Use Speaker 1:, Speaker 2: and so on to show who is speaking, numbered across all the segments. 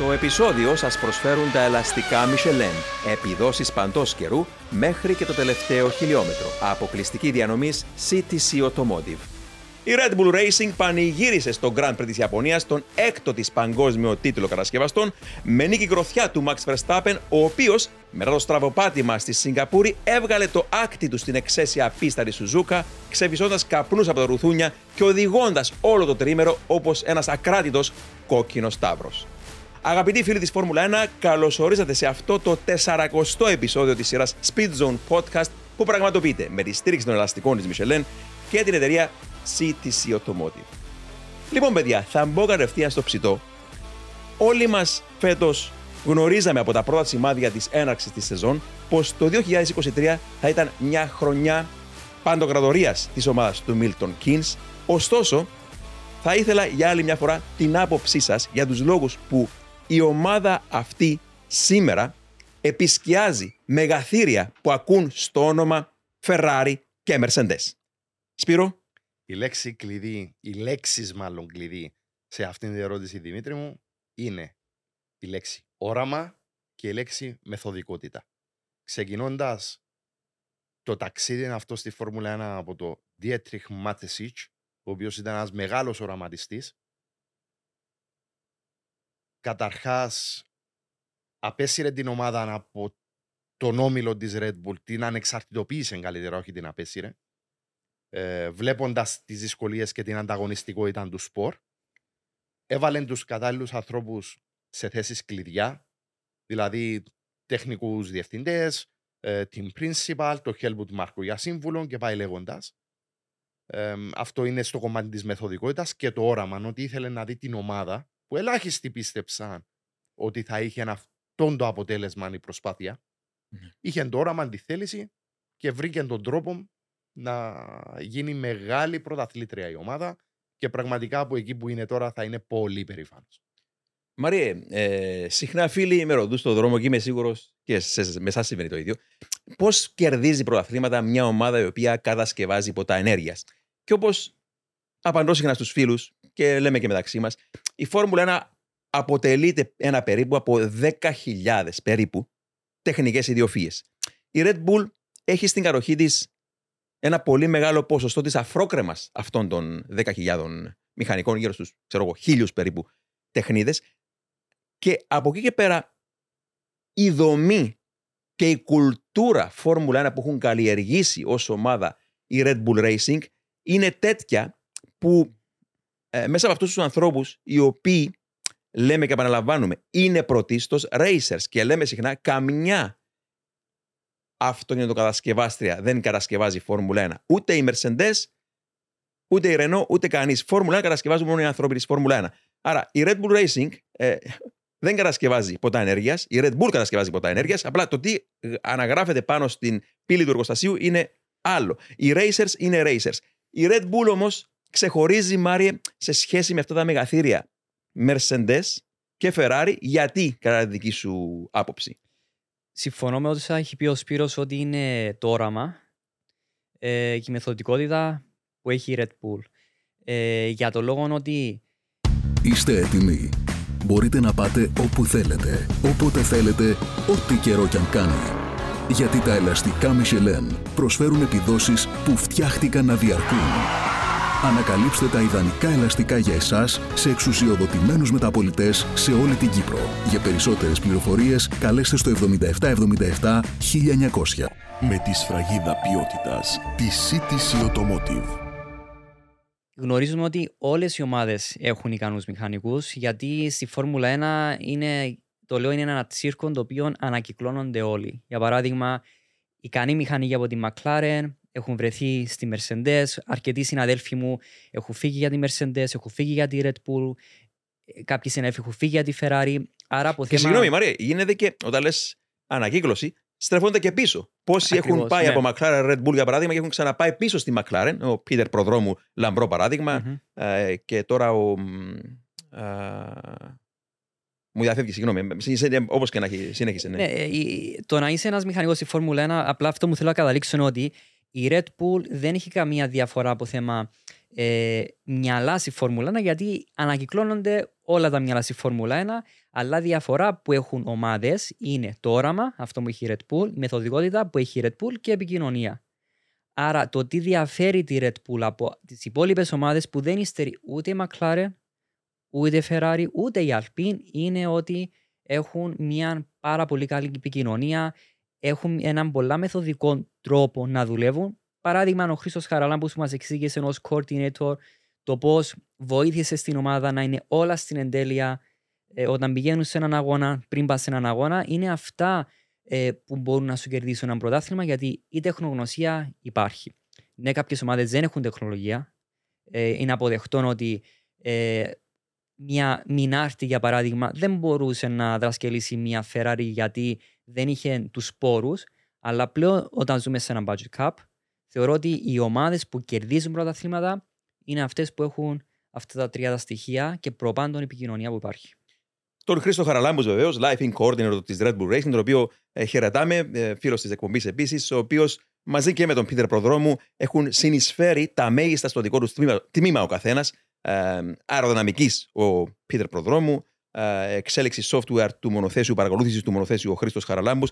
Speaker 1: Στο επεισόδιο σας προσφέρουν τα ελαστικά Michelin, επιδόσεις παντός καιρού μέχρι και το τελευταίο χιλιόμετρο. Αποκλειστική διανομής CTC Automotive. Η Red Bull Racing πανηγύρισε στο Grand Prix της Ιαπωνίας τον έκτο της παγκόσμιο τίτλο κατασκευαστών με νίκη γροθιά του Max Verstappen, ο οποίος μετά το στραβοπάτημα στη Σιγκαπούρη έβγαλε το άκτη του στην εξαίσια πίστα της Σουζούκα, ξεφυσώντας καπνούς από τα ρουθούνια και οδηγώντας όλο το τρίμερο όπως ένας ακράτητος κόκκινος τάβρος. Αγαπητοί φίλοι της Φόρμουλα 1, καλωσορίσατε σε αυτό το 40ο επεισόδιο της σειράς Speed Zone Podcast που πραγματοποιείται με τη στήριξη των ελαστικών της Michelin και την εταιρεία CTC Automotive. Λοιπόν, παιδιά, θα μπω κατευθείαν στο ψητό. Όλοι μας φέτος γνωρίζαμε από τα πρώτα σημάδια της έναρξης της σεζόν πως το 2023 θα ήταν μια χρονιά παντοκρατορίας της ομάδας του Milton Keynes. Ωστόσο, θα ήθελα για άλλη μια φορά την άποψή σας για τους λόγους που η ομάδα αυτή σήμερα επισκιάζει μεγαθύρια που ακούν στο όνομα Ferrari και Mercedes. Σπύρο,
Speaker 2: η λέξη κλειδί, οι λέξεις μάλλον κλειδί σε αυτήν την ερώτηση, Δημήτρη μου, είναι η λέξη όραμα και η λέξη μεθοδικότητα. Ξεκινώντας το ταξίδι αυτό στη Φόρμουλα 1 από το Dietrich Mateschitz, ο οποίος ήταν ένας μεγάλος οραματιστής, καταρχάς απέσυρε την ομάδα από τον όμιλο της Red Bull, την ανεξαρτητοποίησε καλύτερα, όχι την απέσυρε, ε, βλέποντας τις δυσκολίες και την ανταγωνιστικότητα του σπορ. Έβαλε τους κατάλληλους ανθρώπους σε θέσεις κλειδιά, δηλαδή τεχνικούς διευθυντές, ε, team principal, το Helmut Μάρκο για σύμβουλο και πάει λέγοντας. Ε, αυτό είναι στο κομμάτι της μεθοδικότητας και το όραμα, ότι ήθελε να δει την ομάδα που ελάχιστοι πίστεψαν ότι θα είχε αυτό το αποτέλεσμα η προσπάθεια. Mm. Είχε το όραμα, τη θέληση και βρήκε τον τρόπο να γίνει μεγάλη πρωταθλήτρια η ομάδα και πραγματικά από εκεί που είναι τώρα θα είναι πολύ περήφανος.
Speaker 1: Μαρίε, ε, συχνά φίλοι με ρωτούν στον δρόμο και είμαι σίγουρος και σε, με εσά συμβαίνει το ίδιο. Πώς κερδίζει πρωταθλήματα μια ομάδα η οποία κατασκευάζει ποτά ενέργειας. Και όπως απαντώ συχνά στους φίλους και λέμε και μεταξύ μας, η Φόρμουλα 1 αποτελείται ένα περίπου από 10.000 περίπου τεχνικές ιδιοφύε. Η Red Bull έχει στην καροχή της ένα πολύ μεγάλο ποσοστό της αφρόκρεμας αυτών των 10.000 μηχανικών, γύρω στους χίλιους περίπου τεχνίδες. Και από εκεί και πέρα, η δομή και η κουλτούρα Φόρμουλα 1 που έχουν καλλιεργήσει ως ομάδα η Red Bull Racing είναι τέτοια που ε, μέσα από αυτούς τους ανθρώπους, οι οποίοι λέμε και επαναλαμβάνουμε, είναι πρωτίστως racers και λέμε συχνά καμιά αυτοκινητοκατασκευάστρια δεν κατασκευάζει Φόρμουλα 1. Ούτε η Mercedes, ούτε η Renault, ούτε κανείς. Φόρμουλα 1 κατασκευάζουν μόνο οι άνθρωποι της Φόρμουλα 1. Άρα η Red Bull Racing ε, δεν κατασκευάζει ποτά ενέργειας. Η Red Bull κατασκευάζει ποτά ενέργειας. Απλά το τι αναγράφεται πάνω στην πύλη του εργοστασίου είναι άλλο. Οι racers είναι racers. Η Red Bull όμως ξεχωρίζει, Μάριε, σε σχέση με αυτά τα μεγαθύρια Mercedes και Ferrari. Γιατί, κατά τη δική σου άποψη;
Speaker 3: Συμφωνώ με όσα έχει πει ο Σπύρος ότι είναι το όραμα ε, και η μεθοδικότητα που έχει η Red Bull. Ε, για το λόγο ότι...
Speaker 4: Είστε έτοιμοι. Μπορείτε να πάτε όπου θέλετε, όποτε θέλετε, ό,τι καιρό κι αν κάνει. Γιατί τα ελαστικά Michelin προσφέρουν επιδόσεις που φτιάχτηκαν να διαρκούν. Ανακαλύψτε τα ιδανικά ελαστικά για εσάς σε εξουσιοδοτημένους μεταπολιτές σε όλη την Κύπρο. Για περισσότερες πληροφορίες καλέστε στο 7777 1900.
Speaker 5: Με τη σφραγίδα ποιότητας τη CTC Automotive.
Speaker 3: Γνωρίζουμε ότι όλες οι ομάδες έχουν ικανούς μηχανικούς γιατί στη Φόρμουλα 1 είναι, το λέω είναι ένα τσίρκο το οποίο ανακυκλώνονται όλοι. Για παράδειγμα, ικανοί μηχανικοί από τη McLaren, έχουν βρεθεί στη Mercedes. Αρκετοί συναδέλφοι μου έχουν φύγει για τη Mercedes, έχουν φύγει για τη Red Bull. Ε, κάποιοι συνάδελφοι έχουν φύγει για τη Ferrari. Άρα από
Speaker 1: και θέμα... συγγνώμη, Μαρία, γίνεται και όταν λες ανακύκλωση, στρέφονται και πίσω. Πόσοι Ακριβώς, έχουν πάει ναι. από McLaren Red Bull για παράδειγμα και έχουν ξαναπάει πίσω στη McLaren. Ο Πίτερ Προδρόμου, λαμπρό παράδειγμα. Mm-hmm. Ε, και τώρα ο. Ε, μου διαφεύγει, συγγνώμη. Όπως και να έχει, συνέχισε. Ναι. ναι
Speaker 3: το να είσαι ένας μηχανικός στη Φόρμουλα 1, απλά αυτό μου θέλω να καταλήξω είναι ότι η Red Bull δεν έχει καμία διαφορά από θέμα ε, μυαλά στη Φόρμουλα 1 γιατί ανακυκλώνονται όλα τα μυαλά στη Φόρμουλα 1 αλλά διαφορά που έχουν ομάδες είναι το όραμα, αυτό που έχει η Red Bull, η μεθοδικότητα που έχει η Red Bull και η επικοινωνία. Άρα το τι διαφέρει τη Red Bull από τις υπόλοιπες ομάδες που δεν υστερεί ούτε η McLaren, ούτε η Ferrari, ούτε η Alpine είναι ότι έχουν μια πάρα πολύ καλή επικοινωνία, έχουν έναν πολλά μεθοδικό τρόπο να δουλεύουν. Παράδειγμα, ο Χρήστος Χαραλάμπου που μας εξήγησε ως coordinator το πώς βοήθησε στην ομάδα να είναι όλα στην εντέλεια ε, όταν πηγαίνουν σε έναν αγώνα, πριν πας σε έναν αγώνα, είναι αυτά ε, που μπορούν να σου κερδίσουν ένα πρωτάθλημα γιατί η τεχνογνωσία υπάρχει. Ναι, κάποιες ομάδες δεν έχουν τεχνολογία. Ε, είναι αποδεκτό ότι ε, μια Μινάρτη, για παράδειγμα, δεν μπορούσε να δρασκελίσει μια Ferrari γιατί δεν είχε τους πόρου. Αλλά πλέον, όταν ζούμε σε ένα budget cap, θεωρώ ότι οι ομάδες που κερδίζουν πρωταθλήματα είναι αυτές που έχουν αυτά τα τρία στοιχεία και προπάντων επικοινωνία που υπάρχει.
Speaker 1: Τον Χρήστο Χαραλάμπου, βεβαίως, Life in Coordinator της Red Bull Racing, τον οποίο ε, χαιρετάμε, ε, φίλος της εκπομπής επίσης, ο οποίος μαζί και με τον Πίτερ Προδρόμου έχουν συνεισφέρει τα μέγιστα στο δικό τους τμήμα, τμήμα ο καθένας. Ε, αεροδυναμικής ο Πίτερ Προδρόμου, ε, εξέλιξη software του μονοθέσιου, παρακολούθησης του μονοθέσιου ο Χρήστος Χαραλάμπου.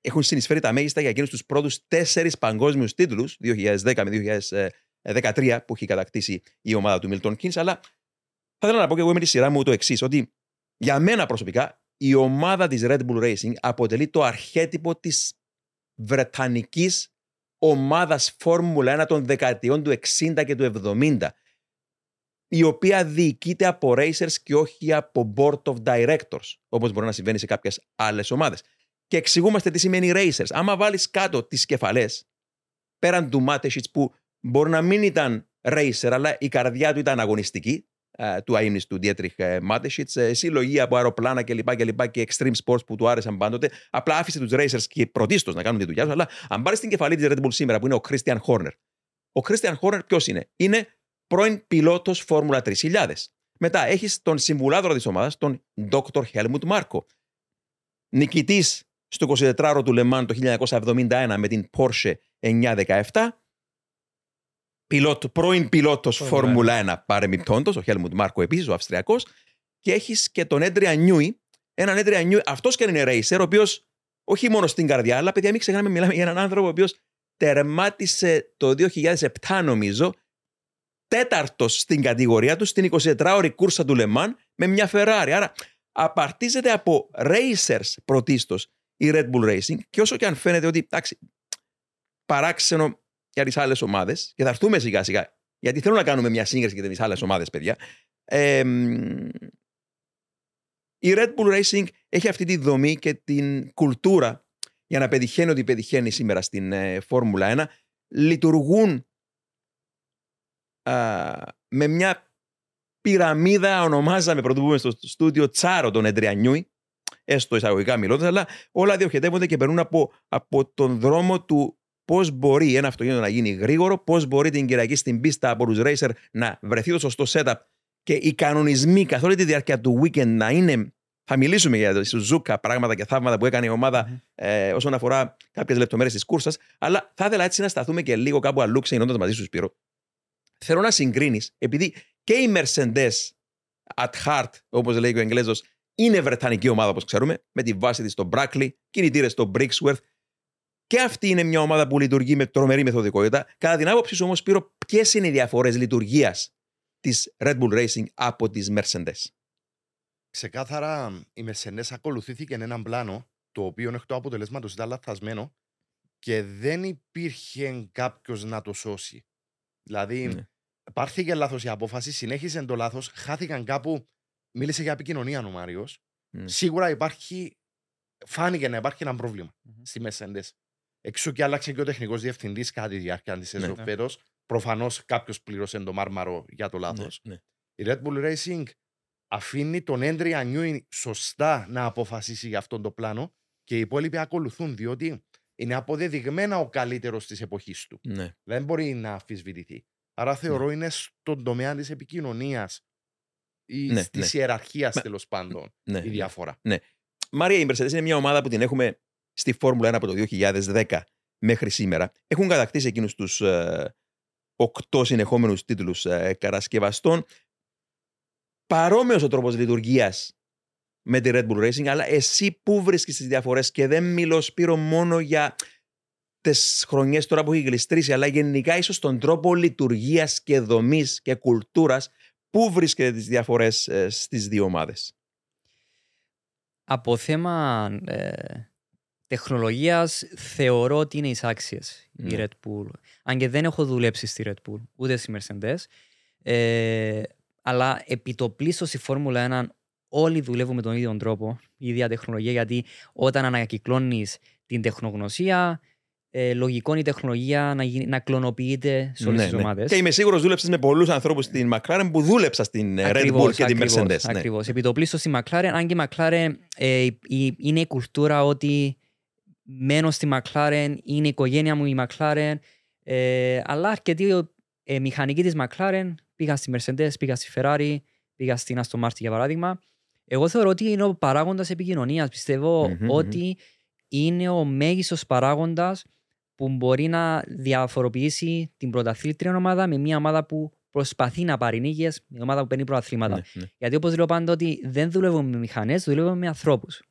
Speaker 1: Έχουν συνεισφέρει τα μέγιστα για εκείνους τους πρώτους τέσσερις παγκόσμιους τίτλους, 2010 με 2013, που έχει κατακτήσει η ομάδα του Milton Keynes. Αλλά θα ήθελα να πω και εγώ με τη σειρά μου το εξής, ότι για μένα προσωπικά, η ομάδα της Red Bull Racing αποτελεί το αρχέτυπο της βρετανικής ομάδας Φόρμουλα 1 των δεκαετιών του 60 και του 70 η οποία διοικείται από racers και όχι από board of directors, όπως μπορεί να συμβαίνει σε κάποιες άλλες ομάδες. Και εξηγούμαστε τι σημαίνει racers. Άμα βάλεις κάτω τις κεφαλές, πέραν του Μάτεσιτς που μπορεί να μην ήταν racer, αλλά η καρδιά του ήταν αγωνιστική, ε, του αείμνηστου Ντιέτριχ Μάτεσιτ, συλλογή από αεροπλάνα κλπ. Και, και, και extreme sports που του άρεσαν πάντοτε. Απλά άφησε τους racers και πρωτίστως να κάνουν τη δουλειά τους. Αλλά αν πάρεις την κεφαλή της Red Bull σήμερα που είναι ο Christian Horner. Ο Christian Horner ποιος είναι, Είναι πρώην πιλότος Φόρμουλα 3000. Μετά έχεις τον συμβουλάδρο της ομάδας, τον Dr. Helmut Marko. Νικητής στο 24ωρο του Λεμάν το 1971 με την Porsche 917 πιλότο, πρώην πιλότος Φόρμουλα 1 παρεμπιπτόντος, ο Χέλμουντ Μάρκο επίσης, ο Αυστριακός. Και έχεις και τον Έντρια Νιούι, έναν Έντρια Νιούι, αυτός και είναι ρέισερ, ο οποίος όχι μόνο στην καρδιά, αλλά παιδιά, μην ξεχνάμε, μιλάμε για έναν άνθρωπο ο οποίος τερμάτισε το 2007, νομίζω, τέταρτος στην κατηγορία του στην 24ωρη κούρσα του Λεμάν με μια Ferrari. Άρα απαρτίζεται από racers πρωτίστως η Red Bull Racing και όσο και αν φαίνεται ότι εντάξει, παράξενο για τις άλλες ομάδες. Και θα έρθουμε σιγά σιγά. Γιατί θέλω να κάνουμε μια σύγκριση για τις άλλες ομάδες, παιδιά. Ε, η Red Bull Racing έχει αυτή τη δομή και την κουλτούρα για να πετυχαίνει ό,τι πετυχαίνει σήμερα στην ε, Φόρμουλα 1. Λειτουργούν με μια πυραμίδα, ονομάζαμε πρωτού πούμε στο στούντιο Τσάρο τον Εντριανιούι, έστω εισαγωγικά μιλώντας, αλλά όλα διοχετεύονται και περνούν από, από τον δρόμο του πώς μπορεί ένα αυτοκίνητο να γίνει γρήγορο, πώς μπορεί την Κυριακή στην πίστα από τους racer να βρεθεί το σωστό setup και οι κανονισμοί καθ' όλη τη διάρκεια του weekend να είναι. Θα μιλήσουμε για τη Σουζούκα, πράγματα και θαύματα που έκανε η ομάδα ε, όσον αφορά κάποιες λεπτομέρειες της κούρσας. Αλλά θα ήθελα έτσι να σταθούμε και λίγο κάπου αλλού ξεκινώντας μαζί σου, Σπύρο. Θέλω να συγκρίνεις, επειδή και η Mercedes at heart, όπως λέει και ο Εγγλέζος, είναι βρετανική ομάδα, όπως ξέρουμε, με τη βάση της στο Brackley, κινητήρες στο Brixworth, και αυτή είναι μια ομάδα που λειτουργεί με τρομερή μεθοδικότητα. Κατά την άποψή σου όμως, Πύρο, ποιες είναι οι διαφορές λειτουργίας της Red Bull Racing από τις Mercedes;
Speaker 2: Ξεκάθαρα, η Mercedes ακολουθήθηκε έναν πλάνο το οποίο εκ του αποτελέσματος ήταν λαθασμένο και δεν υπήρχε κάποιος να το σώσει. Δηλαδή, ναι. πάρθηκε λάθος η απόφαση, συνέχισε το λάθος, χάθηκαν κάπου. Μίλησε για επικοινωνία ο Μάριος. Ναι. Σίγουρα υπάρχει, φάνηκε να υπάρχει ένα πρόβλημα mm-hmm. στη Mercedes. Εξού και άλλαξε και ο τεχνικός διευθυντής κατά τη διάρκεια της σεζόν ναι. φέτος. Προφανώς κάποιος πλήρωσε το μάρμαρο για το λάθος. Ναι, ναι. Η Red Bull Racing αφήνει τον Έντρια Νιούι σωστά να αποφασίσει για αυτόν τον πλάνο και οι υπόλοιποι ακολουθούν διότι είναι αποδεδειγμένα ο καλύτερος της εποχής του. Ναι. Δεν μπορεί να αμφισβητηθεί. Άρα ναι. θεωρώ είναι στον τομέα της επικοινωνίας ή ναι, τη ναι. ιεραρχίας τέλος πάντων η διαφορά.
Speaker 1: Ναι. Μάρια, η Mercedes είναι μια ομάδα που την έχουμε στη Φόρμουλα 1 από το 2010 μέχρι σήμερα έχουν κατακτήσει εκείνους τους ε, οκτώ συνεχόμενους τίτλους ε, κατασκευαστών. Παρόμοιος ο τρόπος λειτουργίας με τη Red Bull Racing, αλλά εσύ πού βρίσκεις τις διαφορές και δεν μιλώ Σπύρο μόνο για τις χρονιές τώρα που έχει γλιστρήσει, αλλά γενικά ίσως τον τρόπο λειτουργίας και δομής και κουλτούρας, πού βρίσκεται τις διαφορές ε, στις δύο ομάδες;
Speaker 3: Από θέμα ε, τεχνολογίας θεωρώ ότι είναι εισάξιες η
Speaker 1: Ναι.
Speaker 3: Red Bull. Αν και δεν έχω δουλέψει στη Red Bull, ούτε στη Mercedes. Ε, αλλά επί το πλήστο στη Φόρμουλα 1 όλοι δουλεύουν με τον ίδιο τρόπο, η ίδια τεχνολογία, γιατί όταν ανακυκλώνεις την τεχνογνωσία, ε, λογικό είναι η τεχνολογία να, γίνει, να κλωνοποιείται σε όλες τις ομάδες.
Speaker 1: Ναι, Και είμαι σίγουρος δούλεψες με πολλούς ανθρώπους στην McLaren που δούλεψα στην ε, Red Bull
Speaker 3: Ακριβώς,
Speaker 1: και την
Speaker 3: ακριβώς,
Speaker 1: Mercedes. ναι.
Speaker 3: Ακριβώς. Επί το πλήστο στη McLaren, αν και η McLaren ε, η- η- είναι η κουλτούρα ότι μένω στη McLaren, είναι η οικογένεια μου η McLaren, ε, αλλά αρκετοί ε, μηχανικοί της McLaren πήγαν στη Mercedes, πήγαν στη Ferrari, πήγαν στην Aston Martin για παράδειγμα. Εγώ θεωρώ ότι είναι ο παράγοντας επικοινωνίας. Πιστεύω
Speaker 1: Μμμ, μμμ.
Speaker 3: ότι είναι ο μέγιστος παράγοντας που μπορεί να διαφοροποιήσει την πρωταθλήτρια ομάδα με μια ομάδα που προσπαθεί να πάρει νίκες, μια ομάδα που παίρνει πρωταθλήματα.
Speaker 1: Ναι, ναι.
Speaker 3: Γιατί όπως λέω πάντα ότι δεν δουλεύουμε με μηχανές, δουλεύουμε με ανθρώπους.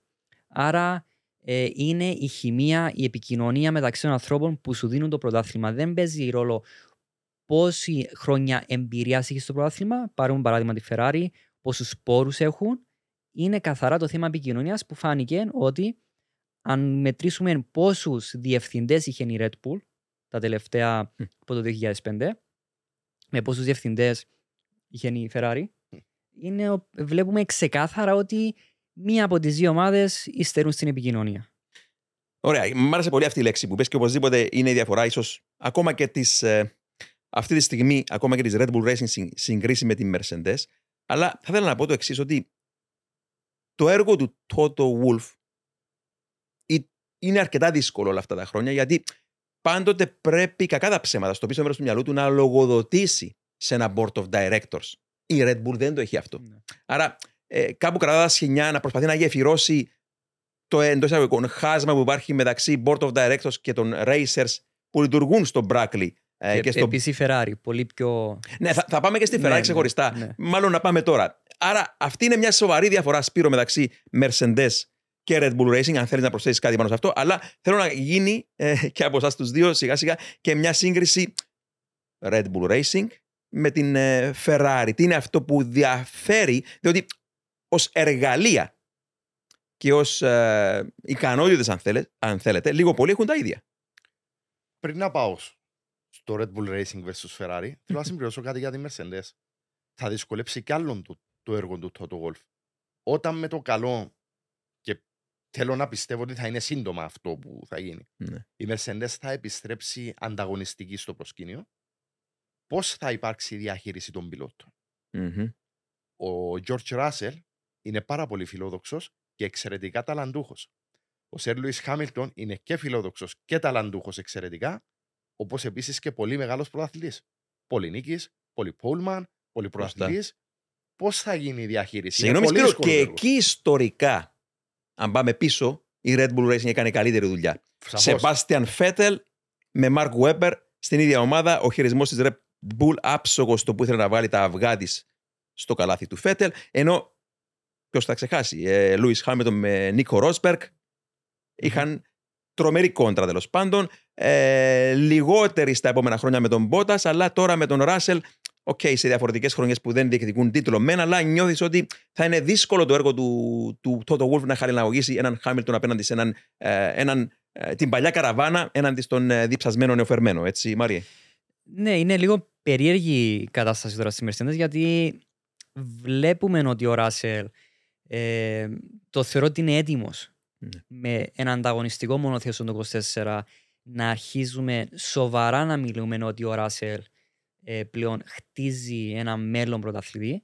Speaker 3: Άρα ε, είναι η χημεία, η επικοινωνία μεταξύ των ανθρώπων που σου δίνουν το πρωτάθλημα. Δεν παίζει ρόλο πόση χρόνια εμπειρίας έχεις στο πρωτάθλημα. Πάρουμε παράδειγμα τη Ferrari, πόσους σπόρους έχουν. Είναι καθαρά το θέμα επικοινωνίας που φάνηκε ότι αν μετρήσουμε πόσους διευθυντές είχε η Red Bull τα τελευταία
Speaker 1: Μμ.
Speaker 3: από το 2005 με πόσους διευθυντές είχε η Ferrari είναι, ο- βλέπουμε ξεκάθαρα ότι μία από τις δύο ομάδες υστερούν στην επικοινωνία.
Speaker 1: Ωραία. Μ' άρεσε πολύ αυτή η λέξη που πες και οπωσδήποτε είναι η διαφορά, ίσως ακόμα και της, ε, αυτή τη στιγμή, ακόμα και τη Red Bull Racing συν- συγκρίση με τη Mercedes. Αλλά θα ήθελα να πω το εξής, ότι το έργο του Toto Wolff ή- είναι αρκετά δύσκολο όλα αυτά τα χρόνια, γιατί πάντοτε πρέπει κακά τα ψέματα στο πίσω μέρος του μυαλού του να λογοδοτήσει σε ένα board of directors. Η Red Bull δεν το έχει αυτό.
Speaker 3: Ναι.
Speaker 1: Άρα ε, κάπου κρατά τα σχοινιά να προσπαθεί να γεφυρώσει το εντός εισαγωγικών χάσμα που υπάρχει μεταξύ board of directors και των racers που λειτουργούν στο Brackley. Ε,
Speaker 3: Και
Speaker 1: και στο...
Speaker 3: Επίσης η Ferrari, πολύ πιο...
Speaker 1: Ναι, θα, θα πάμε και στη
Speaker 3: Ναι,
Speaker 1: Ferrari
Speaker 3: ναι,
Speaker 1: ξεχωριστά.
Speaker 3: ναι.
Speaker 1: Μάλλον να πάμε τώρα. Άρα αυτή είναι μια σοβαρή διαφορά, Σπύρο, μεταξύ Mercedes και Red Bull Racing, αν θέλεις να προσθέσεις κάτι πάνω σε αυτό. Αλλά θέλω να γίνει ε, και από εσάς τους δύο σιγά σιγά και μια σύγκριση Red Bull Racing με την ε, Ferrari. Τι είναι αυτό που διαφέρει, διότι ως εργαλεία και ως ε, ικανότητες, αν, θέλε- αν θέλετε, λίγο πολύ έχουν τα ίδια.
Speaker 2: Πριν να πάω στο Red Bull Racing vs Ferrari, θέλω να συμπληρώσω κάτι για τη Mercedes. Θα δυσκολέψει κι άλλον το, το έργο του Toto Wolff. Όταν με το καλό και θέλω να πιστεύω ότι θα είναι σύντομα αυτό που θα γίνει.
Speaker 1: Ναι.
Speaker 2: Η Mercedes θα επιστρέψει ανταγωνιστική στο προσκήνιο. Πώς θα υπάρξει η διαχείριση των πιλότων;
Speaker 1: Μμμ.
Speaker 2: Ο George Russell είναι πάρα πολύ φιλόδοξος και εξαιρετικά ταλαντούχος. Ο Σερ Λουίς Χάμιλτον είναι και φιλόδοξος και ταλαντούχος εξαιρετικά, όπως επίσης και πολύ μεγάλος πρωταθλητής. Πολύ νίκης, πολύ πούλμαν, πολύ
Speaker 1: Σωστά.
Speaker 2: πρωταθλητής. Πώς θα γίνει η διαχείριση; Είναι
Speaker 1: Συγγνώμη,
Speaker 2: πολύ
Speaker 1: Σπύρο,
Speaker 2: δύσκολο
Speaker 1: και
Speaker 2: το έργο.
Speaker 1: εκεί ιστορικά, αν πάμε πίσω, η Red Bull Racing έκανε καλύτερη δουλειά.
Speaker 2: Σαφώς.
Speaker 1: Σεμπάστιαν Φέτελ με Μαρκ Βέμπερ στην ίδια ομάδα. Ο χειρισμός της Red Bull άψογος το που ήθελε να βάλει τα αυγά της στο καλάθι του Φέτελ. Ενώ, ποιος θα ξεχάσει, ε, Λούι Χάμιλτον με Νίκο Ρόσπερκ είχαν τρομερή κόντρα τέλος πάντων. Ε, λιγότερη στα επόμενα χρόνια με τον Μπότας, αλλά τώρα με τον Ράσελ. Οκ, σε διαφορετικές χρονιές που δεν διεκδικούν τίτλο μεν, αλλά νιώθεις ότι θα είναι δύσκολο το έργο του, του Toto Wolff να χαλιναγωγήσει έναν Χάμιλτον απέναντι σε έναν, ε, έναν, ε, την παλιά καραβάνα έναντι στον ε, διψασμένο νεοφερμένο. Έτσι, Μάριε;
Speaker 3: Ναι, είναι λίγο περίεργη η κατάσταση τώρα στη Mercedes γιατί βλέπουμε ότι ο Ράσελ ε, το θεωρώ ότι είναι έτοιμος
Speaker 1: Ναι.
Speaker 3: με ένα ανταγωνιστικό μονοθέσιο το 24 να αρχίζουμε σοβαρά να μιλούμε ότι ο Ράσελ ε, πλέον χτίζει ένα μέλλον πρωταθλητή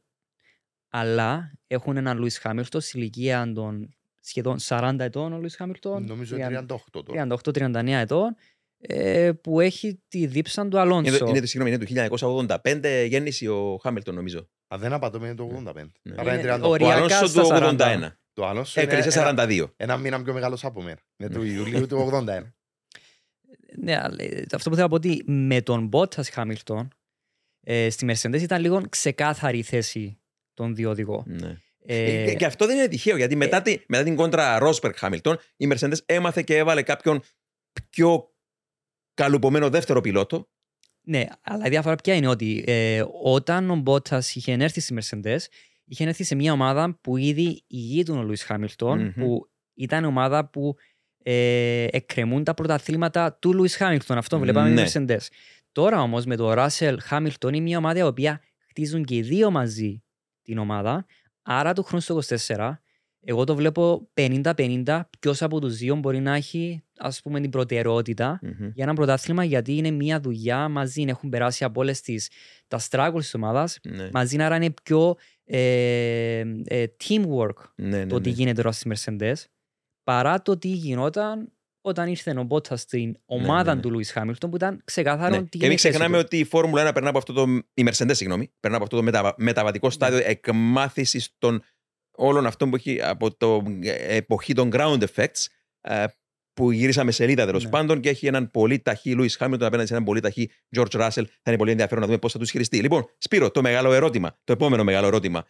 Speaker 3: αλλά έχουν έναν Λουίς Χάμιλτον στη ηλικία των σχεδόν 40 ετών ο Λουίς Χάμιλτον
Speaker 2: Νομίζω
Speaker 3: 30
Speaker 2: 38 τώρα.
Speaker 3: 38-39 ετών ε, που έχει τη δίψα του Αλόνσο.
Speaker 1: Είναι, το- είναι, το- συγγνώμη, είναι του 1985 γέννηση ο Χάμιλτον, νομίζω.
Speaker 2: Αν δεν απατώμε είναι το 85.
Speaker 1: Ναι.
Speaker 2: Άρα είναι
Speaker 3: Είναι
Speaker 2: 38.
Speaker 1: Ο
Speaker 3: οριακά
Speaker 1: Αλόνσο
Speaker 3: στα
Speaker 1: του
Speaker 3: 40.
Speaker 1: 81.
Speaker 2: Το άλλο σου είναι
Speaker 1: Έκλεισε
Speaker 2: ένα,
Speaker 1: 42.
Speaker 2: ένα μήνα πιο μεγάλος από μένα. Είναι του Ιουλίου του 81.
Speaker 3: Ναι, αλλά, ε, αυτό που θέλω να πω ότι με τον Bottas Hamilton ε, στη Mercedes ήταν λίγο ξεκάθαρη η θέση των δύο οδηγών.
Speaker 1: Ναι.
Speaker 3: Ε,
Speaker 1: και, και αυτό δεν είναι τυχαίο, γιατί μετά, τη, μετά την κόντρα Ρόσπερ Χάμιλτον, η Mercedes έμαθε και έβαλε κάποιον πιο καλουπομένο δεύτερο πιλότο.
Speaker 3: Ναι, αλλά η διαφορά ποια είναι ότι ε, όταν ο Μπότα είχε έρθει στη Mercedes, είχε έρθει σε μια ομάδα που ήδη ηγείτουν ο Λουίς
Speaker 1: Μμμ.
Speaker 3: που ήταν ομάδα που ε, εκκρεμούν τα πρωταθλήματα του Λουίς Χάμιλτον. Αυτό βλέπαμε
Speaker 1: Ναι.
Speaker 3: με τη Mercedes. Τώρα όμως με το Russell Χάμιλτον είναι μια ομάδα η οποία χτίζουν και οι δύο μαζί την ομάδα. Άρα του χρόνου στο 24, εγώ το βλέπω 50-50 ποιος από τους δύο μπορεί να έχει ας πούμε την προτεραιότητα
Speaker 1: Μμμ.
Speaker 3: για ένα πρωτάθλημα γιατί είναι μια δουλειά μαζί. Έχουν περάσει από όλες τα struggles της ομάδας
Speaker 1: Ναι.
Speaker 3: μαζί, άρα είναι πιο ε, ε, teamwork
Speaker 1: Ναι, ναι,
Speaker 3: το τι
Speaker 1: ναι.
Speaker 3: γίνεται τώρα στις Mercedes παρά το τι γινόταν όταν ήρθε ο Μπότσα στην ομάδα
Speaker 1: ναι.
Speaker 3: του Λουί Χάμιλτον που ήταν ξεκάθαρο
Speaker 1: Ναι.
Speaker 3: τι
Speaker 1: Και μην
Speaker 3: είναι η θέση
Speaker 1: ξεχνάμε
Speaker 3: του.
Speaker 1: ότι η Φόρμουλα 1 περνά από αυτό το. Η Mercedes, συγγνώμη, περνά από αυτό το μεταβα- μεταβατικό
Speaker 3: Ναι.
Speaker 1: στάδιο εκμάθησης των όλων αυτών που έχει από το ε, εποχή των ground effects. ε, που γυρίσαμε σελίδα τέλος
Speaker 3: Ναι.
Speaker 1: πάντων και έχει έναν πολύ ταχύ Λούι Χάμιλτον απέναντι σε έναν πολύ ταχύ George Russell. Θα είναι πολύ ενδιαφέρον να δούμε πώς θα τους χειριστεί. Λοιπόν, Σπύρο, το μεγάλο ερώτημα, το επόμενο μεγάλο ερώτημα.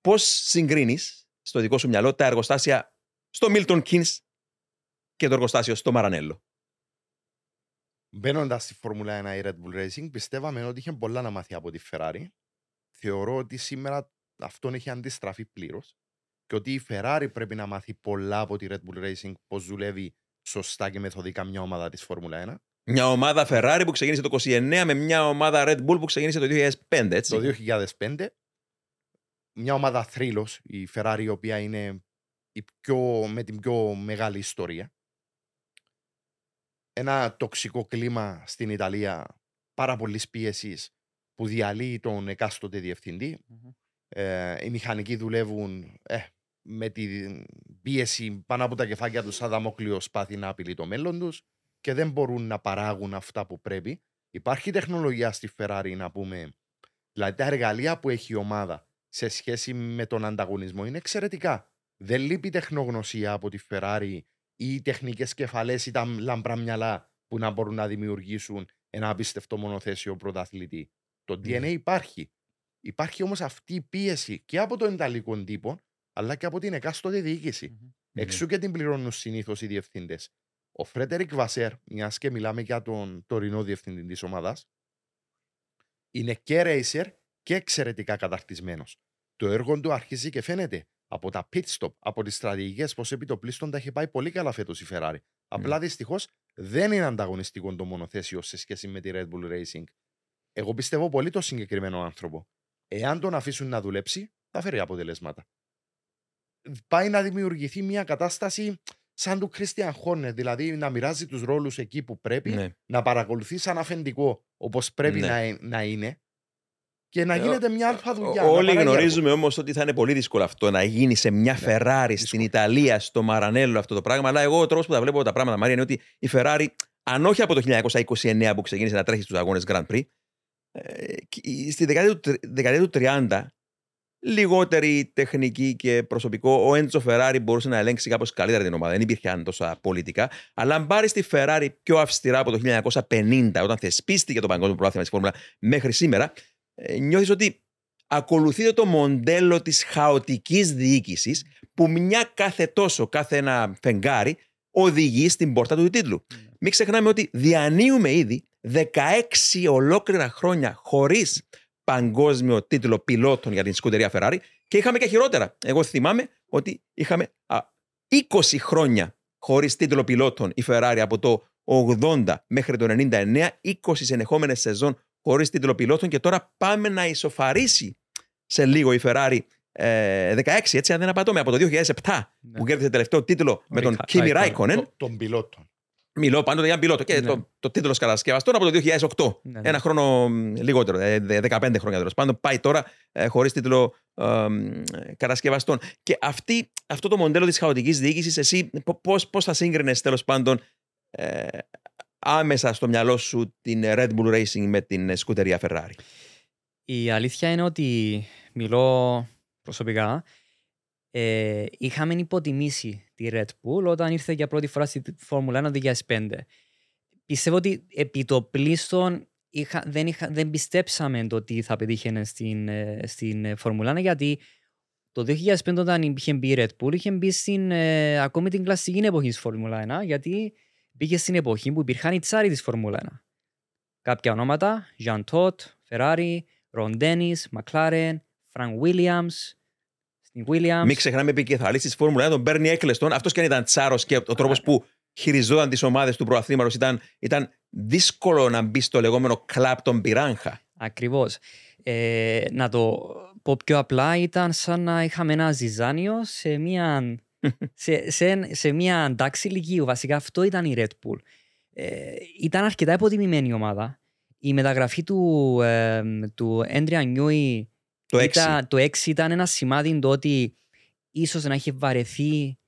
Speaker 1: Πώς συγκρίνεις στο δικό σου μυαλό τα εργοστάσια στο Milton Keynes και το εργοστάσιο στο Μαρανέλο.
Speaker 2: Μπαίνοντας στη Φόρμουλα 1 η Red Bull Racing, πιστεύαμε ότι είχε πολλά να μάθει από τη Ferrari. Θεωρώ ότι σήμερα αυτόν έχει αντιστραφεί πλήρως και ότι η Ferrari πρέπει να μάθει πολλά από τη Red Bull Racing πώς δουλεύει σωστά και μεθοδικά μια ομάδα της Φόρμουλα 1.
Speaker 1: Μια ομάδα Ferrari που ξεκίνησε το 29 με μια ομάδα Red Bull που ξεκίνησε το 2005, έτσι.
Speaker 2: Το 2005, μια ομάδα θρύλος, η Ferrari η οποία είναι η πιο, με την πιο μεγάλη ιστορία. Ένα τοξικό κλίμα στην Ιταλία, πάρα πολλής πίεσης που διαλύει τον εκάστοτε διευθυντή.
Speaker 3: Μμμ.
Speaker 2: Ε, οι μηχανικοί δουλεύουν ε, με την πίεση πάνω από τα κεφάλια τους σαν δαμόκλειο σπάθη να απειλεί το μέλλον τους και δεν μπορούν να παράγουν αυτά που πρέπει. Υπάρχει τεχνολογία στη Ferrari να πούμε, δηλαδή τα εργαλεία που έχει η ομάδα σε σχέση με τον ανταγωνισμό είναι εξαιρετικά. Δεν λείπει τεχνογνωσία από τη Ferrari ή οι τεχνικές κεφαλές ή τα λαμπρά μυαλά που να μπορούν να δημιουργήσουν ένα απίστευτο μονοθέσιο πρωταθλητή. Το DNA
Speaker 1: Ναι.
Speaker 2: υπάρχει. Υπάρχει όμως αυτή η πίεση και από τον Ιταλικό τύπο αλλά και από την εκάστοτε διοίκηση.
Speaker 3: Μμμ.
Speaker 2: Εξού και την πληρώνουν συνήθως οι διευθύντες. Ο Φρέντερικ Βασέρ, μιας και μιλάμε για τον τωρινό διευθυντή της ομάδας, είναι και racer και εξαιρετικά καταρτισμένος. Το έργο του αρχίζει και φαίνεται από τα pit stop, από τις στρατηγικές, πως επί το πλήστον τα έχει πάει πολύ καλά φέτος η Ferrari. Απλά δυστυχώς δεν είναι ανταγωνιστικό το μονοθέσιο σε σχέση με τη Red Bull Racing. Εγώ πιστεύω πολύ το συγκεκριμένο άνθρωπο. Εάν τον αφήσουν να δουλέψει, θα φέρει αποτελέσματα πάει να δημιουργηθεί μια κατάσταση σαν του Christian Horner, δηλαδή να μοιράζει τους ρόλους εκεί που πρέπει,
Speaker 1: Ναι.
Speaker 2: να παρακολουθεί σαν αφεντικό όπως πρέπει
Speaker 1: Ναι.
Speaker 2: να, ε- να είναι και να
Speaker 1: Ε,
Speaker 2: γίνεται μια αλφα δουλειά.
Speaker 1: Όλοι
Speaker 2: να παράγει έργο.
Speaker 1: γνωρίζουμε όμως ότι θα είναι πολύ δύσκολο αυτό να γίνει σε μια
Speaker 2: Ναι,
Speaker 1: Ferrari στην
Speaker 2: δύσκολο.
Speaker 1: Ιταλία, στο Μαρανέλο αυτό το πράγμα. Αλλά εγώ ο τρόπος που τα βλέπω τα πράγματα, Μάρια, είναι ότι η Ferrari, αν όχι από το 1929 που ξεκίνησε να τρέχει στους αγώνες Grand Prix, ε, και στη δεκαετία του, τρι- δεκαετία του 30, λιγότερη τεχνική και προσωπικό, ο Έντζο Ferrari μπορούσε να ελέγξει κάπως καλύτερα την ομάδα. Δεν υπήρχαν τόσα πολιτικά. Αλλά αν πάρεις τη Ferrari πιο αυστηρά από το 1950, όταν θεσπίστηκε το παγκόσμιο πρωτάθλημα της Φόρμουλα μέχρι σήμερα, ε, νιώθεις ότι ακολουθείτε το μοντέλο της χαοτικής διοίκησης που μια κάθε τόσο, κάθε ένα φεγγάρι οδηγεί στην πόρτα του τίτλου. Μην ξεχνάμε ότι διανύουμε ήδη 16 ολόκληρα χρόνια χωρίς παγκόσμιο τίτλο πιλότων για την σκουτερία Ferrari και είχαμε και χειρότερα. Εγώ θυμάμαι ότι είχαμε α, 20 χρόνια χωρίς τίτλο πιλότων η Ferrari από το 80 μέχρι το 99, 20 συνεχόμενες σεζόν χωρίς τίτλο πιλότων και τώρα πάμε να ισοφαρίσει σε λίγο η Ferrari ε, 16, έτσι αν δεν απατώμε, από το 2007
Speaker 3: Ναι.
Speaker 1: που κέρδισε τελευταίο τίτλο με τον
Speaker 3: Ράικο-
Speaker 1: Kimi
Speaker 3: Ράικονεν.
Speaker 1: Raikkonen.
Speaker 2: Το- Των πιλότων.
Speaker 1: Μιλώ πάντοτε για πιλότο και
Speaker 3: Ναι.
Speaker 1: το, το τίτλο κατασκευαστών από το 2008.
Speaker 3: Ναι, ναι.
Speaker 1: Ένα χρόνο μ, λιγότερο, ε, δε- 15 χρόνια τέλος πάντων. Πάει τώρα ε, χωρίς τίτλο ε, μ, κατασκευαστών. Και αυτή, αυτό το μοντέλο της χαοτικής διοίκησης, εσύ πώς θα σύγκρινες τέλος πάντων ε, άμεσα στο μυαλό σου την Red Bull Racing με την ε, σκουτερία Ferrari;
Speaker 3: Η αλήθεια είναι ότι μιλώ προσωπικά. Ε, είχαμε υποτιμήσει τη Red Bull όταν ήρθε για πρώτη φορά στη Φόρμουλα 1 το 2005. πιστεύω ότι επί το πλήστον είχα, δεν, είχα, δεν πιστέψαμε το ότι θα πετύχαινε στην, ε, στην ε, Φόρμουλα 1 γιατί το 2005 όταν είχε μπει η Red Bull είχε μπει στην, ε, ακόμη την κλασική εποχή της Φόρμουλα 1 γιατί μπήκε στην εποχή που υπήρχαν οι τσάροι της Φόρμουλα 1. Κάποια ονόματα, Jean Todt, Ferrari, Ron Dennis, McLaren, Frank Williams, στην Williams.
Speaker 1: Μην ξεχνάμε επικεφαλή της Φόρμουλα 1, τον Μπέρνι Έκλεστον. Αυτός και αν ήταν τσάρος και ο τρόπος που χειριζόταν τις ομάδες του προαθλήματος ήταν, ήταν δύσκολο να μπει στο λεγόμενο κλαπ των πυράγχα.
Speaker 3: Ακριβώς. Ε, να το πω πιο απλά, ήταν σαν να είχαμε ένα ζυζάνιο σε μια, σε, σε, σε μια αντάξη ηλικίου. Βασικά αυτό ήταν η Red Bull. Ε, ήταν αρκετά υποτιμημένη η ομάδα. Η μεταγραφή του, ε, του Έντρια Νιούι
Speaker 1: Το 6.
Speaker 3: ήταν, το 6 ήταν ένα σημάδι το ότι ίσως να είχε βαρεθεί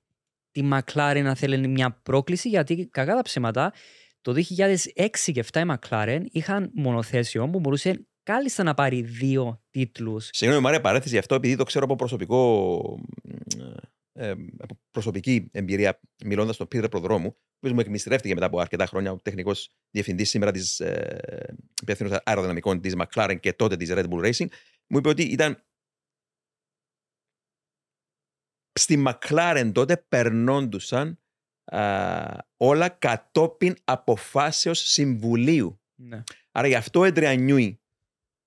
Speaker 3: τη McLaren να θέλει μια πρόκληση γιατί κακά τα ψέματα το 2006 και 7 η McLaren είχαν μονοθέσιο που μπορούσε κάλλιστα να πάρει δύο τίτλους.
Speaker 1: Συγγνώμη, Μάρια, παρέθεση γι' αυτό, επειδή το ξέρω από προσωπικό, ε, από προσωπική εμπειρία, μιλώντας στον Πίτερ Προδρόμου, που μου εκμυστρέφτηκε μετά από αρκετά χρόνια ο τεχνικός διευθυντής σήμερα της ε, υπεύθυνος αεροδυναμικών της McLaren και τότε της Red Bull Racing, μου είπε ότι ήταν στη McLaren τότε περνόντουσαν α, όλα κατόπιν αποφάσεως συμβουλίου.
Speaker 3: Ναι.
Speaker 1: Άρα γι' αυτό ο Έντρια Νιούι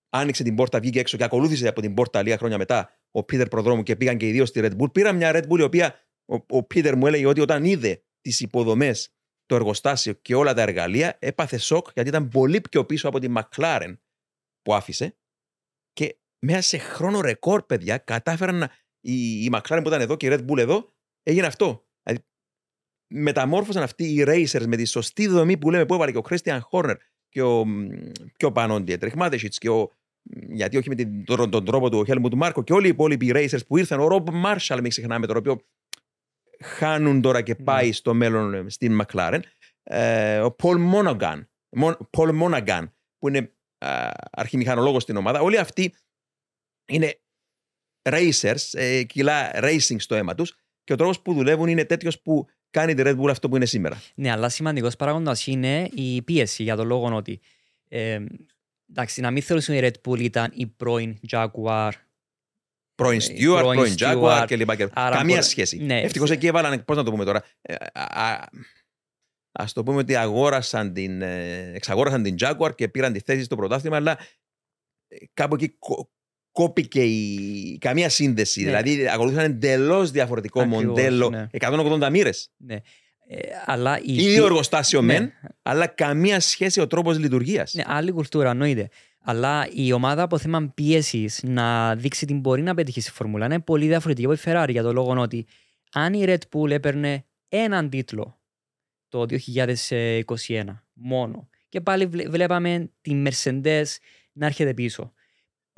Speaker 1: άνοιξε την πόρτα, βγήκε έξω και ακολούθησε από την πόρτα λίγα χρόνια μετά ο Πίτερ Προδρόμου και πήγαν και οι δύο στη Red Bull. Πήραν μια Red Bull η οποία ο, ο Πίτερ μου έλεγε ότι όταν είδε τις υποδομές, το εργοστάσιο και όλα τα εργαλεία, έπαθε σοκ γιατί ήταν πολύ πιο πίσω από τη McLaren που άφησε. Και μέσα σε χρόνο ρεκόρ, παιδιά, κατάφεραν να. Η, η McLaren που ήταν εδώ και η Red Bull εδώ, έγινε αυτό. Δηλαδή, μεταμόρφωσαν αυτοί οι racers με τη σωστή δομή που λέμε που έβαλε και ο Christian Horner και ο, και ο Πανόντι Τρεχμάτεσιτ και ο. Γιατί όχι με την, τον, τον τρόπο του Χέλμου του Μάρκο και όλοι οι υπόλοιποι racers που ήρθαν, ο Ρομπ Μάρσαλ, μην ξεχνάμε τον οποίος χάνουν τώρα και πάει
Speaker 3: Ναι.
Speaker 1: στο μέλλον ε, στην McLaren. Ε, ο Paul Monaghan, Mon- Paul Monaghan που είναι α, αρχιμηχανολόγος στην ομάδα. Όλοι αυτοί είναι racers, ε, κιλά racing στο αίμα τους και ο τρόπος που δουλεύουν είναι τέτοιος που κάνει τη Red Bull αυτό που είναι σήμερα.
Speaker 3: Ναι, αλλά σημαντικός παράγοντας είναι η πίεση για τον λόγο ότι. Ε, εντάξει, να μην θεωρήσουμε η Red Bull ήταν η πρώην Jaguar.
Speaker 1: Πρώην
Speaker 3: Ε,
Speaker 1: Stewart,
Speaker 3: πρώην
Speaker 1: πρώην Jaguar
Speaker 3: Stewart.
Speaker 1: κλπ. και-
Speaker 3: Άρα
Speaker 1: Καμία
Speaker 3: μπορεί-
Speaker 1: σχέση.
Speaker 3: ναι.
Speaker 1: Ευτυχώς εκεί έβαλαν, πώς να το πούμε τώρα, ε, α, α, ας το πούμε ότι αγόρασαν την, ε, εξαγόρασαν την Jaguar και πήραν τη θέση στο πρωτάθλημα, αλλά ε, κάπου εκεί κο- κόπηκε η, καμία σύνδεση.
Speaker 3: Ναι.
Speaker 1: Δηλαδή ακολούθησαν εντελώς διαφορετικό
Speaker 3: Ακριβώς,
Speaker 1: μοντέλο,
Speaker 3: ναι.
Speaker 1: 180 μοίρες.
Speaker 3: Ναι. Ε, αλλά η
Speaker 1: Ίδιο εργοστάσιο
Speaker 3: ναι,
Speaker 1: μεν, αλλά καμία σχέση ο τρόπος λειτουργίας.
Speaker 3: Ναι, άλλη κουλτούρα, εννοείται. Αλλά η ομάδα από θέμα πίεσης να δείξει την μπορεί να πετύχει στη Φόρμουλα είναι πολύ διαφορετική από η Ferrari για το λόγο ότι αν η Red Bull έπαιρνε έναν τίτλο το 2021 μόνο και πάλι βλέ- βλέπαμε τη Mercedes να έρχεται πίσω.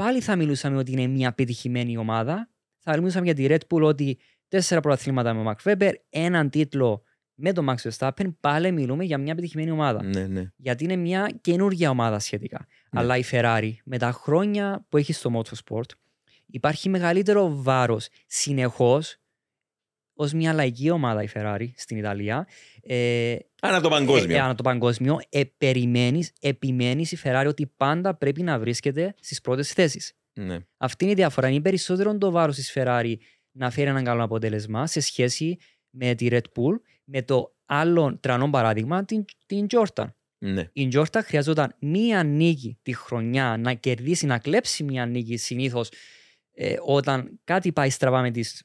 Speaker 3: Πάλι θα μιλούσαμε ότι είναι μια πετυχημένη ομάδα. Θα μιλούσαμε για τη Red Bull ότι τέσσερα προαθλήματα με Max Weber, έναν τίτλο με τον Max Verstappen. Πάλι μιλούμε για μια πετυχημένη ομάδα
Speaker 1: Ναι, ναι.
Speaker 3: γιατί είναι μια καινούργια ομάδα σχετικά.
Speaker 1: Ναι.
Speaker 3: Αλλά η Ferrari με τα χρόνια που έχει στο motorsport υπάρχει μεγαλύτερο βάρος συνεχώς ως μια λαϊκή ομάδα η Ferrari στην Ιταλία. Ε,
Speaker 1: Ανά το παγκόσμιο.
Speaker 3: ε, ανά το παγκόσμιο ε, περιμένεις, επιμένεις η Ferrari ότι πάντα πρέπει να βρίσκεται στις πρώτες θέσεις.
Speaker 1: ναι.
Speaker 3: Αυτή είναι η διαφορά. Είναι περισσότερο το βάρος της Ferrari να φέρει έναν καλό αποτέλεσμα σε σχέση με τη Red Bull, με το άλλο τρανό παράδειγμα, την, την Jordan.
Speaker 1: ναι.
Speaker 3: Η Jordan χρειαζόταν μία νίκη τη χρονιά να κερδίσει, να κλέψει μία νίκη συνήθως όταν κάτι πάει στραβά με τις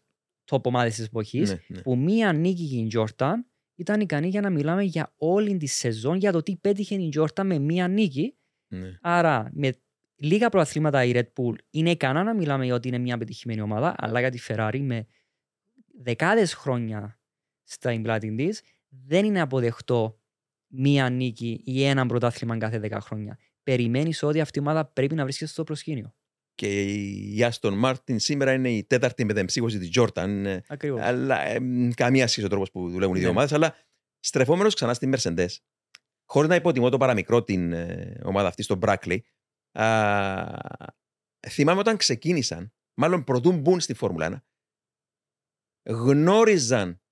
Speaker 3: top ομάδε της εποχής.
Speaker 1: ναι, ναι.
Speaker 3: Που μία νίκη για η Jordan ήταν ικανή για να μιλάμε για όλη τη σεζόν για το τι πέτυχε η Jordan με μία νίκη.
Speaker 1: ναι.
Speaker 3: Άρα με λίγα προαθλήματα η Red Bull είναι ικανά να μιλάμε για ότι είναι μια πετυχημένη ομάδα, αλλά για τη Ferrari με δεκάδες χρόνια στα εμπλάτη της δεν είναι αποδεκτό μία νίκη ή ένα πρωτάθλημα κάθε 10 χρόνια. Περιμένεις ότι αυτή η ομάδα πρέπει να βρίσκεται στο προσκήνιο.
Speaker 1: Και η Άστον Μάρτιν σήμερα είναι η τέταρτη μετεμψύχωση της Jordan. ε,
Speaker 3: Ακριβώς.
Speaker 1: Αλλά ε, μ, καμία σχέση ο τρόπος που δουλεύουν οι δύο
Speaker 3: Ναι.
Speaker 1: ομάδες. Αλλά στρεφόμενος ξανά στη Mercedes, χωρίς να υποτιμώ το παραμικρό την ε, ομάδα αυτή στο Brackley, α, θυμάμαι όταν ξεκίνησαν, μάλλον πρωτού μπουν στη Φόρμουλα 1, γνώριζαν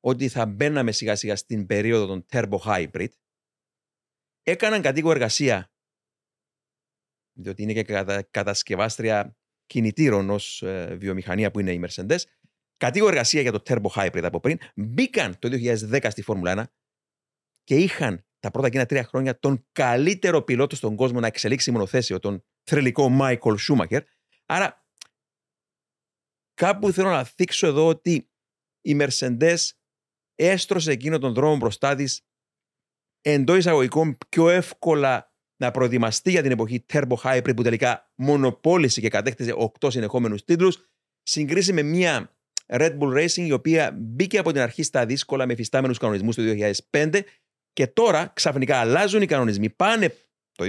Speaker 1: ότι θα μπαίναμε σιγά σιγά στην περίοδο των Turbo Hybrid έκαναν κατοίκο εργασία, διότι είναι και κατα, κατασκευάστρια κινητήρων ως ε, βιομηχανία που είναι η Mercedes, κατοίκο εργασία για το Turbo Hybrid από πριν, μπήκαν το 2010 στη Φόρμουλα 1 και είχαν τα πρώτα εκείνα τρία χρόνια τον καλύτερο πιλότο στον κόσμο να εξελίξει μονοθέσιο, τον θρελικό Μάικολ Σούμαχερ. Άρα, κάπου θέλω να θίξω εδώ ότι η Mercedes έστρωσε εκείνο τον δρόμο μπροστά της εντός εισαγωγικών πιο εύκολα να προετοιμαστεί για την εποχή Turbo Hybrid που τελικά μονοπόλησε και κατέκτησε 8 συνεχόμενους τίτλους, συγκρίση με μια Red Bull Racing η οποία μπήκε από την αρχή στα δύσκολα με φυστάμενου κανονισμούς το 2005 και τώρα ξαφνικά αλλάζουν οι κανονισμοί. Πάνε το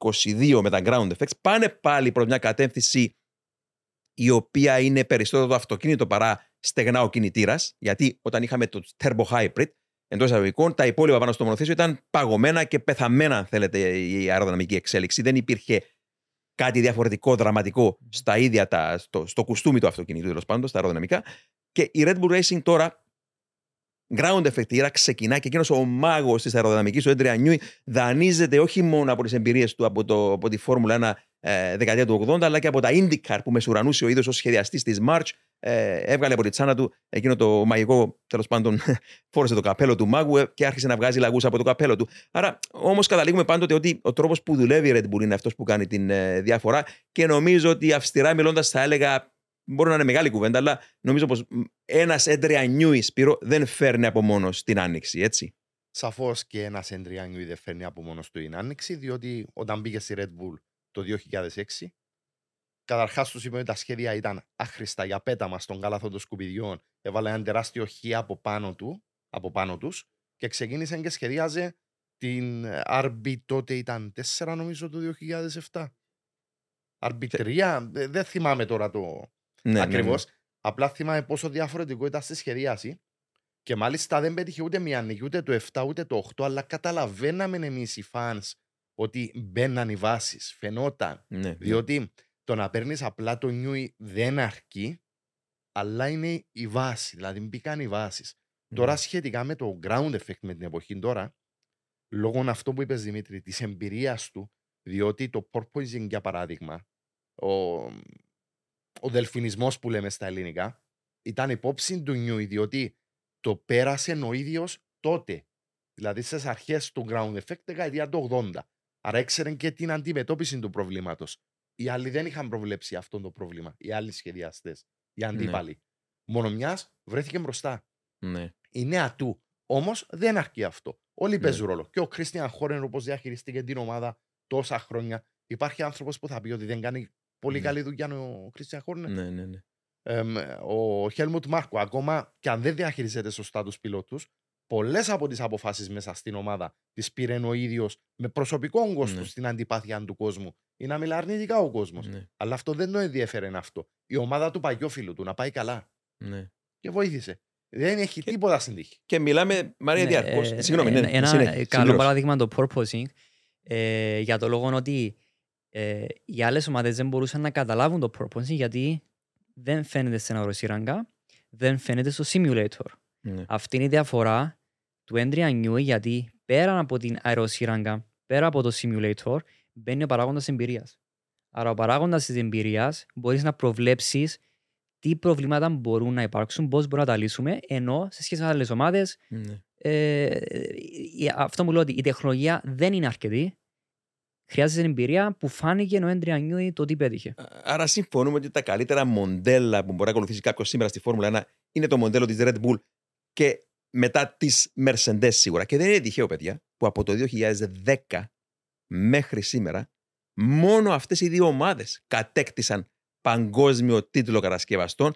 Speaker 1: 2022 με τα ground effects, πάνε πάλι προς μια κατεύθυνση η οποία είναι περισσότερο το αυτοκίνητο παρά στεγνά ο κινητήρας. Γιατί όταν είχαμε το Turbo Hybrid, εντός εισαγωγικών, τα υπόλοιπα πάνω στο μονοθέσιο ήταν παγωμένα και πεθαμένα, αν θέλετε, η αεροδυναμική εξέλιξη. Δεν υπήρχε κάτι διαφορετικό, δραματικό στα ίδια τα, στο, στο κουστούμι του αυτοκινήτου, τέλος πάντων, στα αεροδυναμικά. Και η Red Bull Racing τώρα ground effect ξεκινά και εκείνος ο μάγος της αεροδυναμικής, ο Έντρια Νιούι, δανείζεται όχι μόνο από τις εμπειρίες του από, το, από τη Φόρμουλα 1 ε, δεκαετία του 80, αλλά και από τα IndyCar που μεσουρανούσε ο ίδιος ως σχεδιαστής της March. Ε, έβγαλε από τη τσάνα του εκείνο το μαγικό, τέλος πάντων, φόρεσε το καπέλο του μάγου ε, και άρχισε να βγάζει λαγούς από το καπέλο του. Άρα, όμως, καταλήγουμε πάντοτε ότι ο τρόπος που δουλεύει η Red Bull είναι αυτός που κάνει την ε, διαφορά και νομίζω ότι αυστηρά μιλώντας, θα έλεγα Μπορεί να είναι μεγάλη κουβέντα, αλλά νομίζω πως ένας έντρια νιούις Σπύρο δεν φέρνει από μόνος την άνοιξη, έτσι.
Speaker 2: Σαφώς και ένας έντρια νιούι δεν φέρνει από μόνος του την άνοιξη, διότι όταν μπήκε στη Red Bull το 2006, καταρχάς του είπε ότι τα σχέδια ήταν άχρηστα για πέταμα στον κάλαθο των σκουπιδιών. Έβαλε ένα τεράστιο χ από πάνω, του, από πάνω τους και ξεκίνησε και σχεδίαζε την RB τότε ήταν 4 νομίζω το 2007. RB3, δεν θυμάμαι τώρα το, ναι, Ακριβώ. Ναι, ναι. Απλά θυμάμαι πόσο διαφορετικό ήταν στη σχεδίαση. Και μάλιστα δεν πέτυχε ούτε μία νίκη, ούτε το 7, ούτε το 8, αλλά καταλαβαίναμε εμείς οι fans ότι μπαίναν οι βάσεις. Φαινόταν. Ναι, ναι. διότι το να παίρνεις απλά το νιούι δεν αρκεί, αλλά είναι η βάση. Δηλαδή μπήκαν οι βάσεις. Ναι. Τώρα σχετικά με το ground effect με την εποχή τώρα, λόγω αυτό που είπες Δημήτρη, της εμπειρίας του, διότι το porpoising για παράδειγμα, ο, ο δελφινισμός που λέμε στα ελληνικά, ήταν υπόψη του νιου, διότι το πέρασε ο ίδιος τότε. Δηλαδή στις αρχές του ground effect δεκαετία του 80. Άρα έξερε και την αντιμετώπιση του προβλήματος. Οι άλλοι δεν είχαν προβλέψει αυτό το πρόβλημα. Οι άλλοι σχεδιαστές, οι ναι. αντίπαλοι. Ναι. Μόνο μιας βρέθηκε μπροστά.
Speaker 1: Ναι.
Speaker 2: Η νέα του. Όμως δεν αρκεί αυτό. Όλοι ναι. παίζουν ρόλο. Και ο Κρίστιαν Χόρεν, όπως διαχειριστήκε την ομάδα τόσα χρόνια, υπάρχει άνθρωπος που θα πει ότι δεν κάνει Πολύ ναι. καλή δουλειά ο Κρίστιαν Χόρνερ.
Speaker 1: Ναι, ναι, ναι.
Speaker 2: ο Χέλμουτ Μάρκο, ακόμα και αν δεν διαχειριζεται σωστά τους πιλότους, πολλές από τις αποφάσεις μέσα στην ομάδα τις πήρε ο ίδιος με προσωπικό κόστο ναι. στην αντιπάθεια του κόσμου ή να μιλά αρνητικά ο κόσμος. Ναι. Αλλά αυτό δεν το ενδιαφέρει αυτό. Η ομάδα του παγιόφιλου του να πάει καλά.
Speaker 1: Ναι.
Speaker 2: Και βοήθησε. Δεν έχει και, τίποτα στην τύχη.
Speaker 1: Και μιλάμε, Μαρία ναι, Διάρκο. Ε, Συγγνώμη, ναι,
Speaker 3: ένα, ένα καλό παράδειγμα το purposing ε, για το λόγο ότι ε, οι άλλε ομάδε δεν μπορούσαν να καταλάβουν το purpose γιατί δεν φαίνεται στην αεροσύραγγα, δεν φαίνεται στο simulator. Ναι. Αυτή είναι η διαφορά του Έντρια Newey γιατί πέρα από την αεροσύραγγα, πέρα από το simulator, μπαίνει ο παράγοντα εμπειρία. Άρα, ο παράγοντα τη εμπειρία μπορεί να προβλέψει τι προβλήματα μπορούν να υπάρξουν, πώ μπορούμε να τα λύσουμε, ενώ σε σχέση με άλλε ομάδε, ναι. ε, αυτό μου λέω ότι η τεχνολογία δεν είναι αρκετή Χρειάζεται εμπειρία που φάνηκε ο Έντρια Νιούι το τι πέτυχε.
Speaker 1: Άρα συμφωνούμε ότι τα καλύτερα μοντέλα που μπορεί να ακολουθήσει κάποιος σήμερα στη Φόρμουλα 1 είναι το μοντέλο της Red Bull και μετά της Mercedes σίγουρα. Και δεν είναι τυχαίο, παιδιά, που από το 2010 μέχρι σήμερα μόνο αυτές οι δύο ομάδες κατέκτησαν παγκόσμιο τίτλο κατασκευαστών.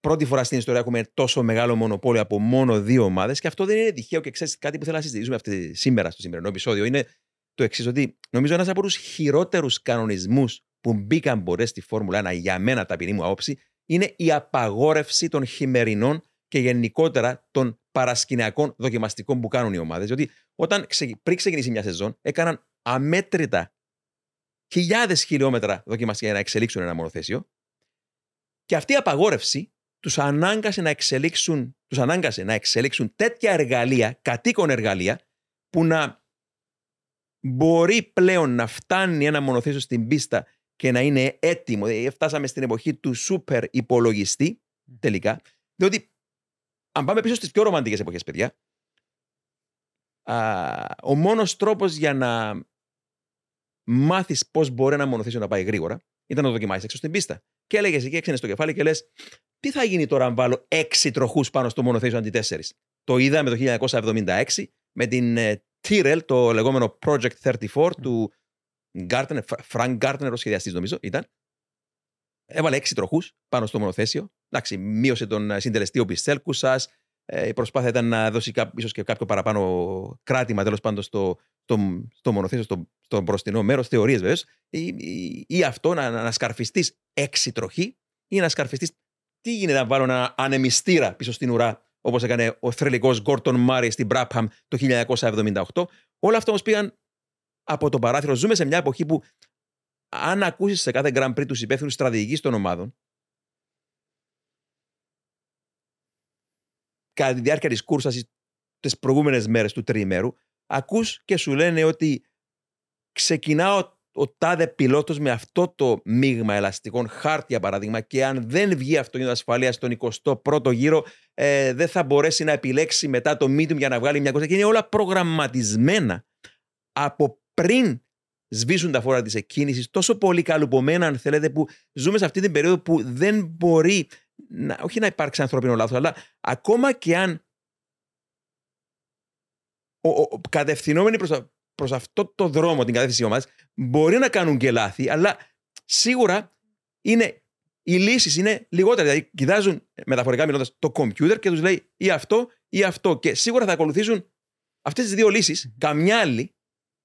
Speaker 1: Πρώτη φορά στην ιστορία έχουμε τόσο μεγάλο μονοπόλιο από μόνο δύο ομάδες και αυτό δεν είναι τυχαίο και ξέρεις κάτι που θέλω να συζητήσουμε αυτή, σήμερα στο σημερινό επεισόδιο. Είναι το εξής, ότι νομίζω ένας από τους χειρότερους κανονισμούς που μπήκαν μπορέ στη Φόρμουλα 1 για μένα ταπεινή μου άποψη είναι η απαγόρευση των χειμερινών και γενικότερα των παρασκηνιακών δοκιμαστικών που κάνουν οι ομάδες. Διότι όταν πριν ξεκινήσει μια σεζόν, έκαναν αμέτρητα χιλιάδες χιλιόμετρα δοκιμαστικά για να εξελίξουν ένα μονοθέσιο. Και αυτή η απαγόρευση τους ανάγκασε να εξελίξουν, τους ανάγκασε να εξελίξουν τέτοια εργαλεία, κατοίκον εργαλεία, που να μπορεί πλέον να φτάνει ένα μονοθέσιο στην πίστα και να είναι έτοιμο. Δηλαδή, φτάσαμε στην εποχή του σούπερ υπολογιστή τελικά. Διότι αν πάμε πίσω στις πιο ρομαντικές εποχές, παιδιά, α, ο μόνος τρόπος για να μάθεις πώς μπορεί ένα μονοθέσιο να πάει γρήγορα ήταν να το δοκιμάσεις έξω στην πίστα. Και έλεγες εκεί, έξινε στο κεφάλι και λες τι θα γίνει τώρα αν βάλω έξι τροχούς πάνω στο μονοθέσιο αντί τέσσερις. Το είδαμε το 1976 με την ε, Tyrrell, το λεγόμενο Project 34 του Gardner, Frank Gardner, ο σχεδιαστής νομίζω ήταν. Έβαλε έξι τροχούς πάνω στο μονοθέσιο. Εντάξει, μείωσε τον ε, συντελεστή οπισθέλκου σα. Ε, η προσπάθεια ήταν να δώσει ίσως και κάποιο παραπάνω κράτημα τέλος πάντων στο, στο, στο μονοθέσιο, στο, στο μπροστινό μέρος. Θεωρίες βέβαια. Ή, ή, ή, αυτό να, να σκαρφιστείς έξι τροχή ή να σκαρφιστείς. Τι γίνεται να βάλω ένα ανεμιστήρα πίσω στην ουρά όπως έκανε ο θρελικό Γκόρτον Μάρι στην Μπράπχαμ το 1978. Όλα αυτά όμως πήγαν από το παράθυρο. Ζούμε σε μια εποχή που αν ακούσεις σε κάθε Grand Prix τους υπεύθυνους στρατηγικής των ομάδων, κατά τη διάρκεια της κούρσας τις προηγούμενες μέρες του τριημέρου, ακούς και σου λένε ότι ξεκινάω ο τάδε πιλότος με αυτό το μείγμα ελαστικών, χάρτη για παράδειγμα, και αν δεν βγει αυτοκίνητο ασφαλεία στον 21ο γύρο, ε, δεν θα μπορέσει να επιλέξει μετά το medium για να βγάλει μια κόστα. Και είναι όλα προγραμματισμένα από πριν σβήσουν τα φόρα της εκκίνησης, τόσο πολύ καλουπωμένα, αν θέλετε, που ζούμε σε αυτή την περίοδο που δεν μπορεί να, όχι να υπάρξει ανθρώπινο λάθος, αλλά ακόμα και αν ο, ο, κατευθυνόμενοι προς, προς αυτό το δρόμο, την κατεύθυνσή μας, μπορεί να κάνουν και λάθη, αλλά σίγουρα είναι, οι λύσεις είναι λιγότερες. Δηλαδή, κοιτάζουν μεταφορικά μιλώντας το κομπιούτερ και τους λέει ή αυτό ή αυτό. Και σίγουρα θα ακολουθήσουν αυτές τις δύο λύσεις. Καμιά άλλη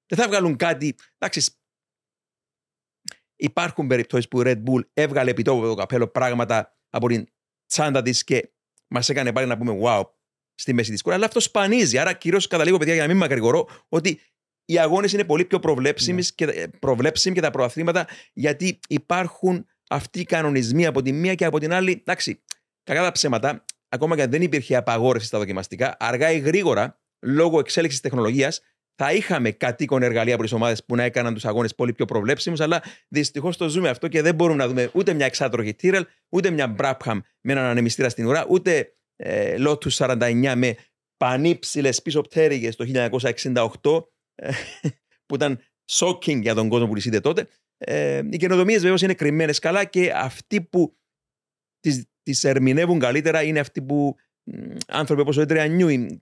Speaker 1: δεν θα βγάλουν κάτι. Εντάξει, υπάρχουν περιπτώσεις που η Red Bull έβγαλε επιτόπου το καπέλο πράγματα από την τσάντα της και μας έκανε πάλι να πούμε wow στη μέση της κούρα. Αλλά αυτό σπανίζει. Άρα, κυρίως καταλήγω, παιδιά, για να μην μακρηγορώ, ότι οι αγώνες είναι πολύ πιο προβλέψιμοι ναι. και, ε, προβλέψιμοι και τα προαθλήματα γιατί υπάρχουν αυτοί οι κανονισμοί από τη μία και από την άλλη. Εντάξει, κακά τα ψέματα, ακόμα και αν δεν υπήρχε απαγόρευση στα δοκιμαστικά, αργά ή γρήγορα, λόγω εξέλιξης τεχνολογίας, θα είχαμε κατοίκον εργαλεία από τις ομάδες που να έκαναν τους αγώνες πολύ πιο προβλέψιμους, αλλά δυστυχώς το ζούμε αυτό και δεν μπορούμε να δούμε ούτε μια εξάτροχη Τύρελ, ούτε μια Μπράπχαμ με έναν ανεμιστήρα στην ουρά, ούτε ε, Lotus 49 με πανύψηλες πίσω πτέρυγες το 1968, ε, που ήταν shocking για τον κόσμο που τις είδε τότε. Ε, οι καινοτομίες βεβαίως είναι κρυμμένες καλά και αυτοί που τις ερμηνεύουν καλύτερα είναι αυτοί που άνθρωποι όπως ο Έντρια Νιούιν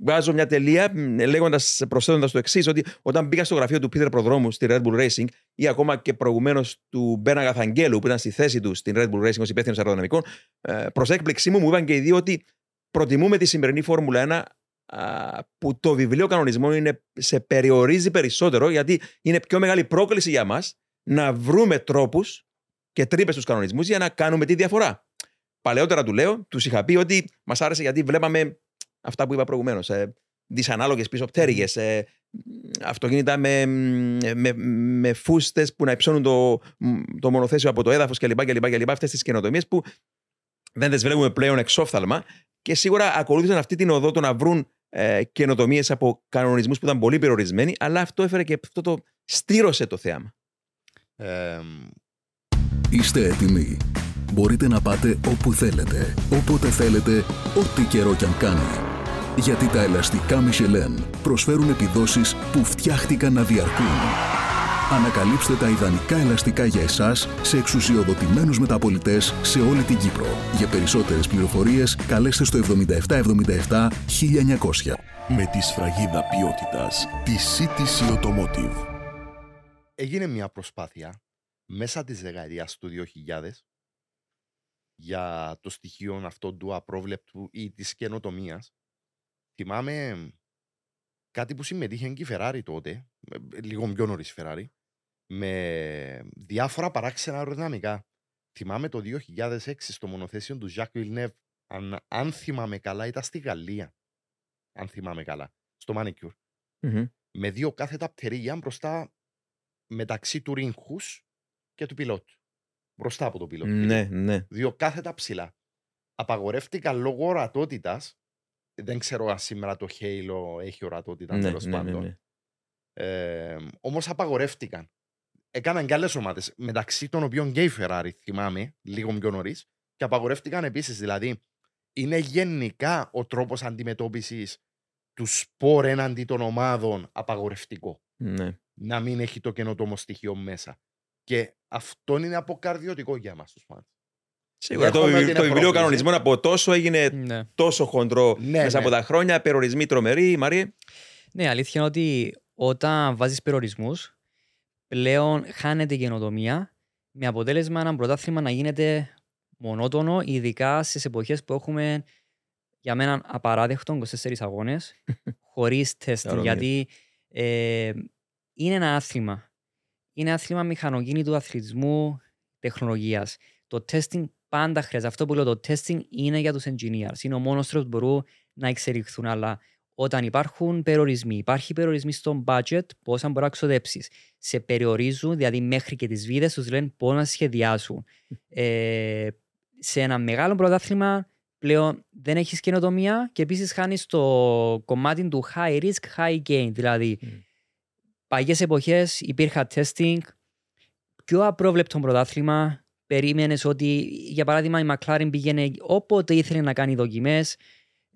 Speaker 1: Βγάζω μια τελεία λέγοντας, προσθέτοντας το εξής, ότι όταν πήγα στο γραφείο του Πίτερ Προδρόμου στη Red Bull Racing ή ακόμα και προηγουμένως του Μπένα Γαθαγγέλου που ήταν στη θέση του στην Red Bull Racing ως υπεύθυνος αεροδυναμικών, ε, προς έκπληξή μου μου είπαν και οι δύο ότι προτιμούμε τη σημερινή Φόρμουλα 1 που το βιβλίο κανονισμών είναι, σε περιορίζει περισσότερο γιατί είναι πιο μεγάλη πρόκληση για μας να βρούμε τρόπους και τρύπες στους κανονισμούς για να κάνουμε τη διαφορά. Παλαιότερα του λέω, τους είχα πει ότι μας άρεσε γιατί βλέπαμε αυτά που είπα προηγουμένως. Ε, Δυσανάλογες πίσω πτέρυγε, ε, αυτοκίνητα με, με, με φούστες που να υψώνουν το, το μονοθέσιο από το έδαφος κλπ. κλπ, Αυτές τις καινοτομίες που δεν τις βλέπουμε πλέον εξόφθαλμα και σίγουρα ακολούθησαν αυτή την οδό το να βρουν ε, καινοτομίες από κανονισμούς που ήταν πολύ περιορισμένοι, αλλά αυτό έφερε και αυτό το στήρωσε το θέαμα. Ε,
Speaker 4: Είστε έτοιμοι. Μπορείτε να πάτε όπου θέλετε, όποτε θέλετε, ό,τι καιρό κι αν κάνει γιατί τα ελαστικά Michelin προσφέρουν επιδόσεις που φτιάχτηκαν να διαρκούν. Ανακαλύψτε τα ιδανικά ελαστικά για εσάς σε εξουσιοδοτημένους μεταπολιτές σε όλη την Κύπρο. Για περισσότερες πληροφορίες καλέστε στο 7777 1900.
Speaker 5: Με τη σφραγίδα ποιότητας τη CTC Automotive.
Speaker 2: Έγινε μια προσπάθεια μέσα της δεκαετίας του 2000 για το στοιχείο αυτό του απρόβλεπτου ή της καινοτομίας Θυμάμαι κάτι που συμμετείχε και η Ferrari τότε, λίγο πιο νωρίς Ferrari, με διάφορα παράξενα αεροδυναμικά. Θυμάμαι το 2006 στο μονοθέσιο του Jacques Villeneuve, αν, αν θυμάμαι καλά, ήταν στη Γαλλία. Αν θυμάμαι καλά, στο Manicure. Με δύο κάθετα πτερίγια μπροστά μεταξύ του ρίγκου και του πιλότου. Μπροστά από τον πιλότο.
Speaker 1: Ναι, ναι.
Speaker 2: Δύο κάθετα ψηλά. Απαγορεύτηκαν λόγω ορατότητας δεν ξέρω αν σήμερα το Halo έχει ορατότητα
Speaker 1: ναι,
Speaker 2: τέλος
Speaker 1: ναι,
Speaker 2: πάντων.
Speaker 1: ναι,
Speaker 2: Ε, Όμως απαγορεύτηκαν. Έκαναν και άλλες ομάδες, μεταξύ των οποίων και η Ferrari, θυμάμαι, λίγο πιο νωρίς, και απαγορεύτηκαν επίσης. Δηλαδή, είναι γενικά ο τρόπος αντιμετώπισης του σπορ έναντι των ομάδων απαγορευτικό.
Speaker 1: Ναι.
Speaker 2: Να μην έχει το καινοτόμο στοιχείο μέσα. Και αυτό είναι αποκαρδιωτικό για εμάς τους φans.
Speaker 1: Σίγουρα. Το,
Speaker 2: Δέχομαι ότι
Speaker 1: το
Speaker 2: είναι
Speaker 1: βιβλίο
Speaker 2: πρόκληση.
Speaker 1: κανονισμών από τόσο έγινε
Speaker 3: Ναι.
Speaker 1: τόσο χοντρό
Speaker 2: Ναι,
Speaker 1: μέσα
Speaker 2: ναι.
Speaker 1: από τα χρόνια. Περιορισμοί τρομεροί, Μαρία.
Speaker 3: Ναι, αλήθεια είναι ότι όταν βάζεις περιορισμούς, πλέον χάνεται η καινοτομία με αποτέλεσμα ένα πρωτάθλημα να γίνεται μονότονο, ειδικά στις εποχές που έχουμε για μένα απαράδεκτο 24 αγώνες, χωρίς τεστ.
Speaker 1: Ορομία.
Speaker 3: γιατί ε, είναι ένα άθλημα. Είναι άθλημα μηχανοκίνητου αθλητισμού, τεχνολογίας. Το testing πάντα χρειάζεται. Αυτό που λέω, το testing είναι για τους engineers. Είναι ο μόνος τρόπος που μπορούν να εξελιχθούν. Αλλά όταν υπάρχουν περιορισμοί, υπάρχει περιορισμοί στο budget, πόσα μπορεί να ξοδέψεις. Σε περιορίζουν, δηλαδή μέχρι και τις βίδες τους λένε πώς να σχεδιάσουν. Ε, σε ένα μεγάλο πρωτάθλημα πλέον δεν έχεις καινοτομία και επίσης χάνεις το κομμάτι του high risk, high gain. Δηλαδή,
Speaker 1: Mm.
Speaker 3: παλιές εποχές υπήρχε testing, πιο απρόβλεπτο πρωτάθλημα. Περίμενες ότι, για παράδειγμα, η McLaren πήγαινε όποτε ήθελε να κάνει δοκιμές.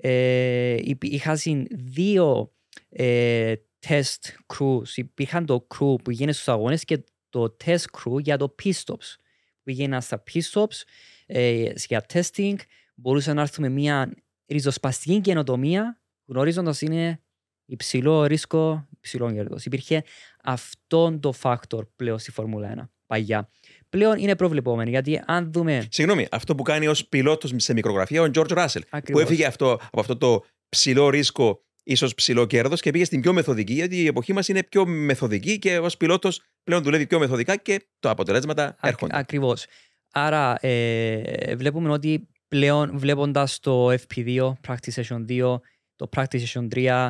Speaker 3: Ε, υπ- είχαν δύο ε, test crews. Υπήρχαν το crew που πήγαινε στους αγώνες και το test crew για το pit stops. Πήγαιναν στα pit stops ε, για testing. Μπορούσαν να έρθουν με μια ριζοσπαστική καινοτομία γνωρίζοντας είναι υψηλό ρίσκο, υψηλό κέρδος. Υπήρχε αυτόν το factor πλέον στη Φόρμουλα 1 παλιά. Πλέον είναι προβλεπόμενο γιατί αν δούμε
Speaker 1: Συγγνώμη, αυτό που κάνει ως πιλότος σε μικρογραφία ο George Russell. Που
Speaker 3: ακριβώς,
Speaker 1: έφυγε αυτό, από αυτό το ψηλό ρίσκο, ίσως ψηλό κέρδος και πήγε στην πιο μεθοδική, γιατί η εποχή μας είναι πιο μεθοδική και ως πιλότος πλέον δουλεύει πιο μεθοδικά και τα αποτελέσματα
Speaker 3: Ακ-
Speaker 1: έρχονται.
Speaker 3: Ακριβώς. Άρα ε, βλέπουμε ότι πλέον βλέποντας το FP2, Practice Session 2, το Practice Session 3,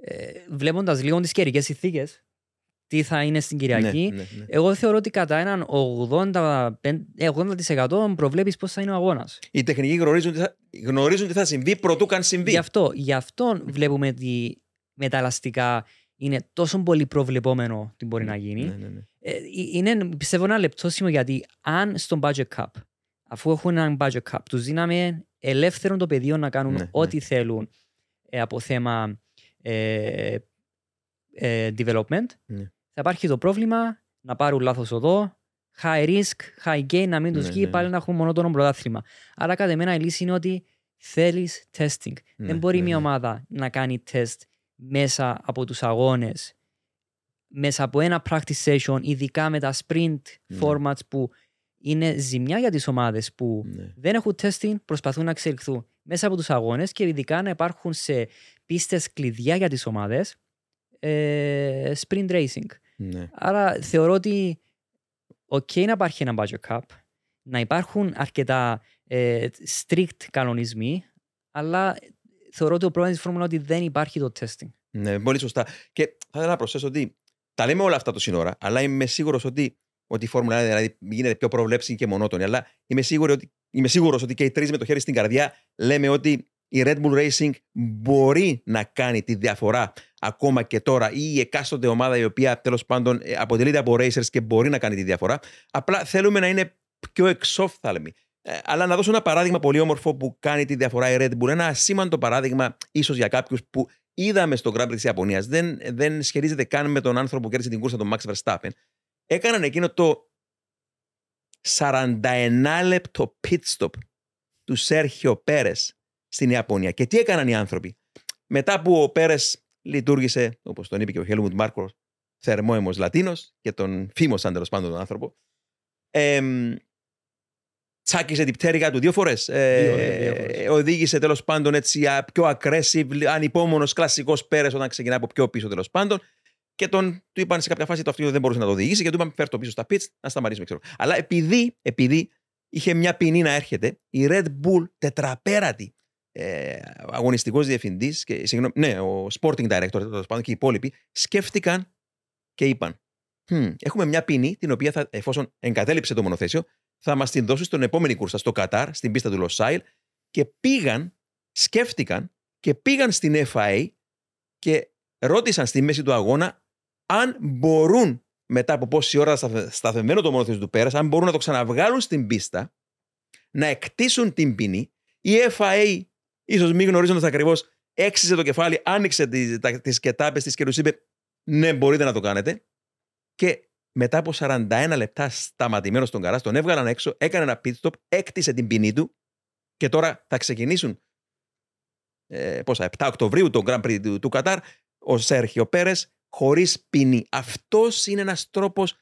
Speaker 3: ε, βλέποντας λίγο τις καιρικές συνθήκες, τι θα είναι στην Κυριακή,
Speaker 1: Ναι, ναι, ναι.
Speaker 3: εγώ θεωρώ ότι κατά έναν 85, ε, 80% προβλέπεις πώς θα είναι ο αγώνας.
Speaker 1: Οι τεχνικοί γνωρίζουν τι θα, γνωρίζουν τι θα συμβεί πρωτού καν συμβεί.
Speaker 3: Γι' αυτό, γι' αυτό βλέπουμε ότι με τα ελαστικά είναι τόσο πολύ προβλεπόμενο τι μπορεί να γίνει.
Speaker 1: Ναι, ναι, ναι.
Speaker 3: Ε, είναι πιστεύω ένα λεπτό σημείο γιατί αν στον budget cap, αφού έχουν έναν budget cap, τους δίναμε ελεύθερο το πεδίο να κάνουν
Speaker 1: Ναι,
Speaker 3: ό,τι θέλουν ε, από θέμα ε, ε, development,
Speaker 1: Ναι.
Speaker 3: Θα υπάρχει το πρόβλημα να πάρουν λάθος οδό, high risk, high gain, να μην τους
Speaker 1: Ναι,
Speaker 3: βγει,
Speaker 1: ναι,
Speaker 3: πάλι
Speaker 1: ναι.
Speaker 3: να έχουν μονότονο πρωτάθλημα. Άρα κατά εμένα η λύση είναι ότι θέλεις testing.
Speaker 1: Ναι,
Speaker 3: Δεν μπορεί
Speaker 1: ναι,
Speaker 3: μια
Speaker 1: ναι.
Speaker 3: ομάδα να κάνει test μέσα από τους αγώνες, μέσα από ένα practice session, ειδικά με τα sprint
Speaker 1: Ναι.
Speaker 3: formats που είναι ζημιά για τις ομάδες που
Speaker 1: Ναι.
Speaker 3: δεν έχουν testing, προσπαθούν να εξελιχθούν μέσα από τους αγώνες και ειδικά να υπάρχουν σε πίστες κλειδιά για τις ομάδες ε, sprint racing.
Speaker 1: Ναι.
Speaker 3: Άρα θεωρώ ότι ok να υπάρχει ένα budget cap, να υπάρχουν αρκετά ε, strict κανονισμοί, αλλά θεωρώ ότι το πρόβλημα της Φόρμουλα είναι ότι δεν υπάρχει το testing.
Speaker 1: Ναι, πολύ σωστά. Και θα ήθελα να προσθέσω ότι τα λέμε όλα αυτά το σύνορα, αλλά είμαι σίγουρος ότι, ότι η Φόρμουλα 1 δηλαδή, γίνεται πιο προβλέψιμη και μονότονη. Αλλά είμαι, σίγουρο ότι, είμαι σίγουρος ότι και οι τρει με το χέρι στην καρδιά λέμε ότι η Red Bull Racing μπορεί να κάνει τη διαφορά ακόμα και τώρα ή η εκάστοτε ομάδα η οποία τέλος πάντων ε, αποτελείται από racers και μπορεί να κάνει τη διαφορά. Απλά θέλουμε να είναι πιο εξόφθαλμοι. Ε, αλλά να δώσω ένα παράδειγμα πολύ όμορφο που κάνει τη διαφορά η Red Bull. Ένα ασήμαντο παράδειγμα, ίσως για κάποιους που είδαμε στο Grand Prix της Ιαπωνίας. Δεν, δεν σχετίζεται καν με τον άνθρωπο που κέρδισε την κούρσα, τον Max Verstappen. Έκαναν εκείνο το 41 λεπτό pit stop του Σέρχιο Πέρες στην Ιαπωνία. Και τι έκαναν οι άνθρωποι; Μετά που ο Πέρες λειτουργήσε, όπως τον είπε και ο Χέλμουντ Μάρκος, θερμόαιμος Λατίνος και τον φήμωσαν τέλος πάντων τον άνθρωπο. εμ, τσάκισε την πτέρυγα του δύο φορές.
Speaker 2: Δύο, ναι, δύο φορές.
Speaker 1: οδήγησε τέλος πάντων έτσι α, πιο aggressive, ανυπόμονος κλασικός πέρε όταν ξεκινάει από πιο πίσω τέλος πάντων. Και τον, του είπαν σε κάποια φάση το αυτοκίνητο δεν μπορούσε να το οδηγήσει και του είπαν φέρ το πίσω στα pits να σταματήσουμε. Ξέρω. Αλλά επειδή, επειδή είχε μια ποινή να έρχεται, η Red Bull τετραπέρατη ε, αγωνιστικός διευθυντής, ναι, ο sporting director τέλος πάντων και οι υπόλοιποι, σκέφτηκαν και είπαν: «Χμ, Έχουμε μια ποινή την οποία θα, εφόσον εγκατέλειψε το μονοθέσιο, θα μας την δώσει στον επόμενη κούρσα στο Κατάρ, στην πίστα του Λοσάιλ. Και πήγαν, σκέφτηκαν και πήγαν στην FIA και ρώτησαν στη μέση του αγώνα αν μπορούν μετά από πόση ώρα στα- σταθεμένο το μονοθέσιο του Πέρας, αν μπορούν να το ξαναβγάλουν στην πίστα, να εκτίσουν την ποινή, η FIA, ίσως μη γνωρίζοντας ακριβώς, έξισε το κεφάλι, άνοιξε τις, τα, τις κετάπες της και τους είπε ναι μπορείτε να το κάνετε και μετά από 41 λεπτά σταματημένος στον καράζ, τον έβγαλαν έξω, έκανε ένα pit stop, έκτισε την ποινή του και τώρα θα ξεκινήσουν ε, πόσα, 7 Οκτωβρίου το Grand Prix του, του Κατάρ, ο Σέρχιο Πέρες χωρίς ποινή. Αυτός είναι ένας τρόπος